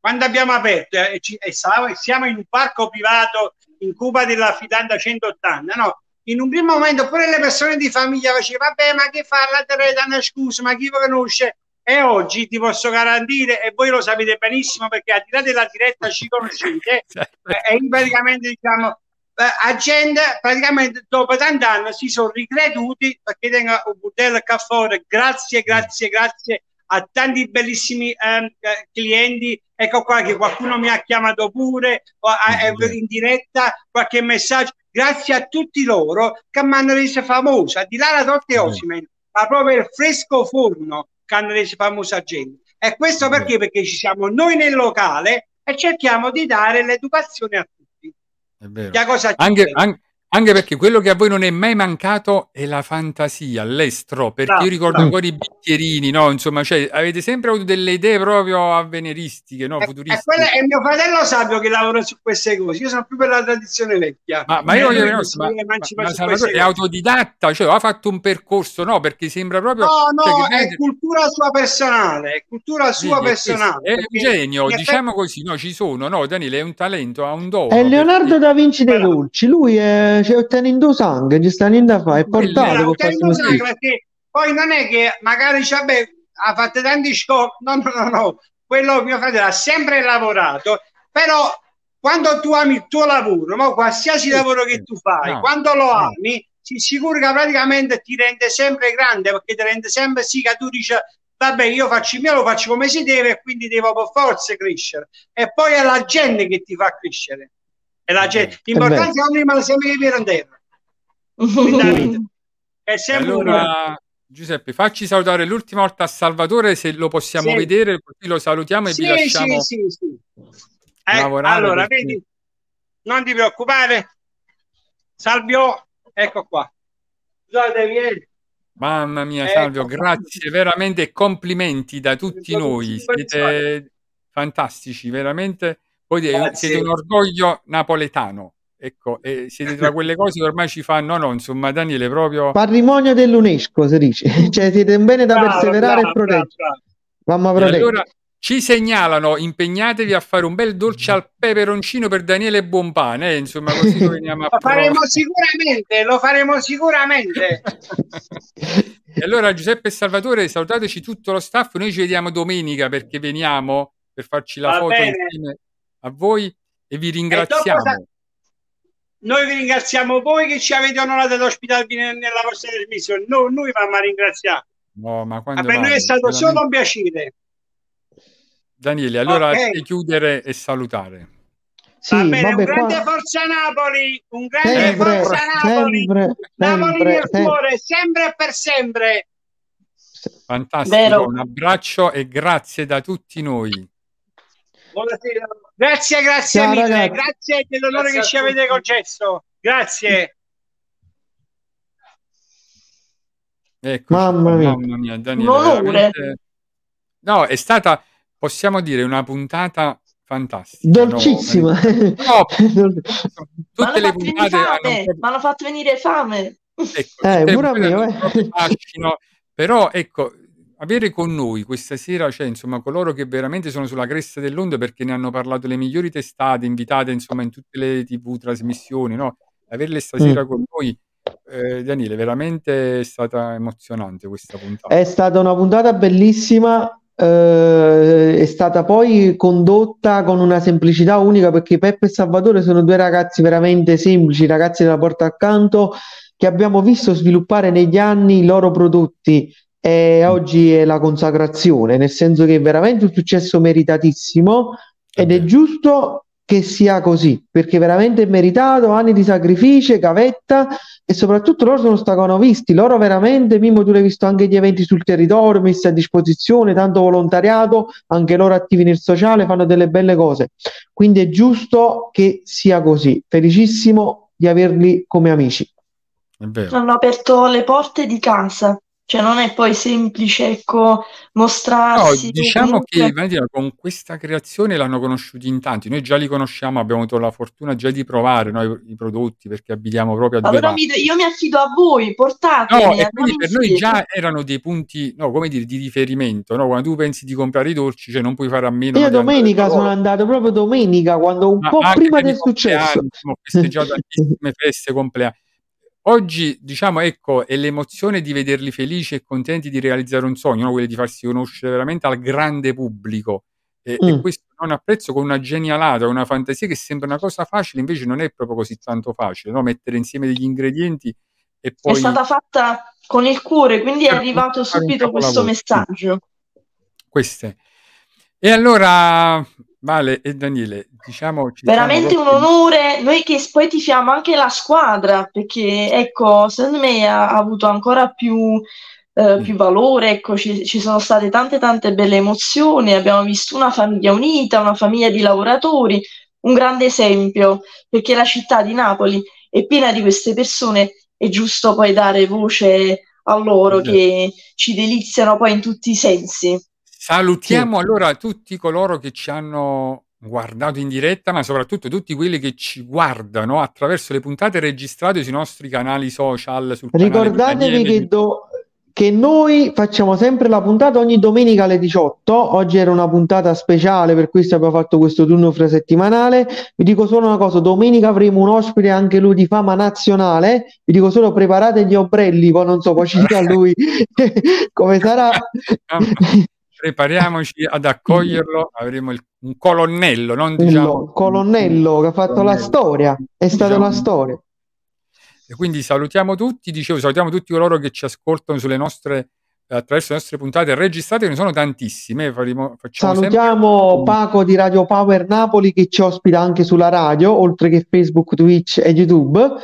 quando abbiamo aperto eh, ci- e siamo in un parco privato in Cuba della Fidanda 180, no? In un primo momento pure le persone di famiglia facevano, vabbè, ma che fa? La Teredana, scusa, ma chi lo conosce? E oggi ti posso garantire, e voi lo sapete benissimo perché al di là della diretta ci conoscete, e io praticamente diciamo eh, a gente praticamente dopo tanti anni si sono ricreduti perché tengo un budello qua fuori grazie grazie grazie a tanti bellissimi ehm, eh, clienti. Ecco qua che qualcuno mi ha chiamato pure o, eh, eh, in diretta qualche messaggio grazie a tutti loro che mi hanno reso famosa. Di là la torta e Osimen ma proprio il fresco forno che hanno reso famosa gente. E questo perché? Perché ci siamo noi nel locale e cerchiamo di dare l'educazione a tutti. È vero. Anche, serve? an- anche perché quello che a voi non è mai mancato è la fantasia, l'estro, perché Bravo, io ricordo bravo. ancora i bicchierini, no? Insomma, cioè, avete sempre avuto delle idee proprio avveniristiche, no? E, e Futuristiche. quello è mio fratello Sabio che lavora su queste cose. Io sono più per la tradizione vecchia. Ma, ma io Eh, voglio lui dire, no, ma, ma- Salvatore è cose. autodidatta, cioè ha fatto un percorso, no? Perché sembra proprio... No, cioè, no, che è vede- cultura sua personale, è cultura sua è questo, personale. È un genio, effetti- diciamo così, no? Ci sono, no? Daniele è un talento, ha un dono. È Leonardo perché- da Vinci dei dolci. Lui è, ci ottiene in due sangue, ci sta in da fare. È portato perché poi non è che magari beh, ha fatto tanti scopi, no, no, no, no, quello mio fratello ha sempre lavorato, però quando tu ami il tuo lavoro, ma qualsiasi lavoro che tu fai, No, quando lo no. ami, si sicuro che praticamente ti rende sempre grande, perché ti rende sempre sì che tu dici vabbè io faccio il mio, lo faccio come si deve e quindi devo per forza crescere. E poi è la gente che ti fa crescere. È la gente. L'importante è rimane sempre di vita. È E sempre allora, Giuseppe, facci salutare l'ultima volta a Salvatore se lo possiamo Sì. vedere, così lo salutiamo e Sì, vi lasciamo sì, sì, sì. Eh, allora, perché- vedi, non ti preoccupare. Salvio, ecco qua. Scusate, vieni. Mamma mia, Ecco. Salvio, grazie veramente e complimenti da tutti noi. Siete fantastici, veramente. Poi de- Grazie. siete un orgoglio napoletano. ecco, e siete tra quelle cose che ormai ci fanno, no, no, insomma, Daniele, proprio... Patrimonio dell'UNESCO, si dice. Cioè, siete un bene da Bravo, perseverare bravo, e proteggere. bravo, Mamma E protegge. allora ci segnalano, impegnatevi a fare un bel dolce al peperoncino per Daniele Buonpane, eh, insomma, così lo veniamo a Lo faremo sicuramente, lo faremo sicuramente. E allora Giuseppe e Salvatore, salutateci tutto lo staff, noi ci vediamo domenica perché veniamo per farci la Va foto bene. insieme a voi e vi E ringraziamo. sa- Noi vi ringraziamo voi che ci avete onorato ad ospitarvi ne- nella vostra trasmissione. No, noi vanno a ringraziare. No, ma Ma quando per noi è stato Veramente. solo un piacere. Daniele, allora Ok. devi chiudere e salutare. Sì, Va bene, vabbè, un grande qua forza Napoli, un grande sempre, forza Napoli. sempre, Napoli sempre, nel sempre. cuore, sempre e per sempre. Fantastico, Vero. un abbraccio e grazie da tutti noi. Buonasera. Grazie, grazie Ciao, mille, ragazzi. grazie dell'onore Grazie che ci avete concesso. Grazie. Eccoci Mamma mia. mamma mia, Daniele. No, è stata, possiamo dire, una puntata fantastica. Dolcissima. No, tutte hanno le fatto venire puntate hanno fame, proprio- mi hanno fatto venire fame. ecco, Eh, pure a me, hanno eh. fascino, però ecco, avere con noi questa sera, cioè insomma coloro che veramente sono sulla cresta dell'onda perché ne hanno parlato le migliori testate, invitate insomma in tutte le tv trasmissioni, no? Averle stasera Mm. con noi, eh, Daniele, veramente è stata emozionante questa puntata. È stata una puntata bellissima, eh, è stata poi condotta con una semplicità unica perché Peppe e Salvatore sono due ragazzi veramente semplici, ragazzi della porta accanto, che abbiamo visto sviluppare negli anni i loro prodotti e oggi è la consacrazione, nel senso che è veramente un successo meritatissimo ed è giusto che sia così, perché veramente è meritato, anni di sacrificio, gavetta e soprattutto loro sono stacanovisti, loro veramente, Mimmo tu l'hai visto anche gli eventi sul territorio messi a disposizione, tanto volontariato, anche loro attivi nel sociale, fanno delle belle cose, quindi è giusto che sia così, felicissimo di averli come amici. È vero. Hanno aperto le porte di casa, cioè non è poi semplice, ecco, No, mostrarsi. diciamo che comunque- Valentina, con questa creazione l'hanno conosciuti in tanti. Noi già li conosciamo, abbiamo avuto la fortuna già di provare no, i, prodotti perché abitiamo proprio a due Allora mi- passi. io mi affido a voi, portatemi, No, e andiamo quindi per noi già erano dei punti, no, come dire, di riferimento, no? Quando tu pensi di comprare i dolci, cioè non puoi fare a meno Io no, andare domenica da sono loro. andato proprio domenica, quando un Ma po' prima del successo. ho festeggiato tantissime feste, compleanni. Oggi, diciamo, ecco, è l'emozione di vederli felici e contenti di realizzare un sogno, no? Quello di farsi conoscere veramente al grande pubblico. E, e Mm. questo non apprezzo con una genialata, una fantasia che sembra una cosa facile, invece non è proprio così tanto facile, no? Mettere insieme degli ingredienti e È poi stata fatta con il cuore, quindi è arrivato subito questo messaggio. queste. E allora, Vale e Daniele, diciamo, ci Veramente un onore, noi che poi tifiamo anche la squadra, perché ecco, secondo me ha, ha avuto ancora più, eh, più valore, ecco, ci, ci sono state tante tante belle emozioni, abbiamo visto una famiglia unita, una famiglia di lavoratori, un grande esempio, perché la città di Napoli è piena di queste persone, è giusto poi dare voce a loro Esatto. che ci deliziano poi in tutti i sensi. Salutiamo allora tutti coloro che ci hanno guardato in diretta, ma soprattutto tutti quelli che ci guardano attraverso le puntate registrate sui nostri canali social, Ricordatevi che, do- che noi facciamo sempre la puntata ogni domenica alle 18. Oggi era una puntata speciale, per questo abbiamo fatto questo turno frasettimanale. Vi dico solo una cosa: domenica avremo un ospite anche lui di fama nazionale. Vi dico solo preparate gli ombrelli, poi non so, poi ci dirà lui come sarà. Prepariamoci ad accoglierlo, avremo il- un colonnello, non Il diciamo colonnello che ha fatto la colonnello. storia, è stata Diciamo- una storia. E quindi salutiamo tutti, dicevo, salutiamo tutti coloro che ci ascoltano sulle nostre, attraverso le nostre puntate registrate, ne sono tantissime. faremo- facciamo sempre- Salutiamo Paco di Radio Power Napoli che ci ospita anche sulla radio, oltre che Facebook, Twitch e YouTube.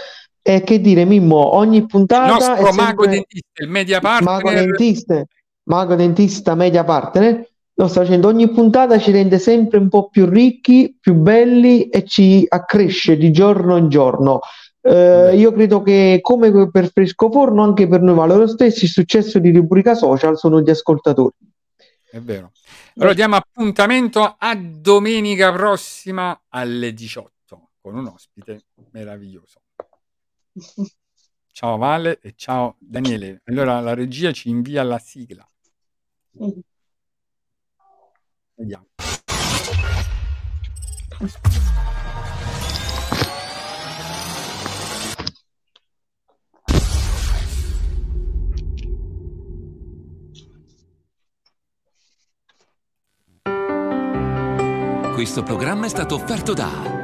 E che dire, Mimmo, ogni il puntata nostro è mago sempre dentista, il media Mago partner. dentista, Mago dentista media partner. Lo sta facendo ogni puntata, ci rende sempre un po' più ricchi, più belli e ci accresce di giorno in giorno. Eh, io credo che come per Fresco Forno, anche per noi vale lo stesso, il successo di rubrica social sono gli ascoltatori. È vero. Allora diamo appuntamento a domenica prossima alle 18 con un ospite meraviglioso. Ciao Vale e ciao Daniele. Allora la regia ci invia la sigla. Vediamo. Questo programma è stato offerto da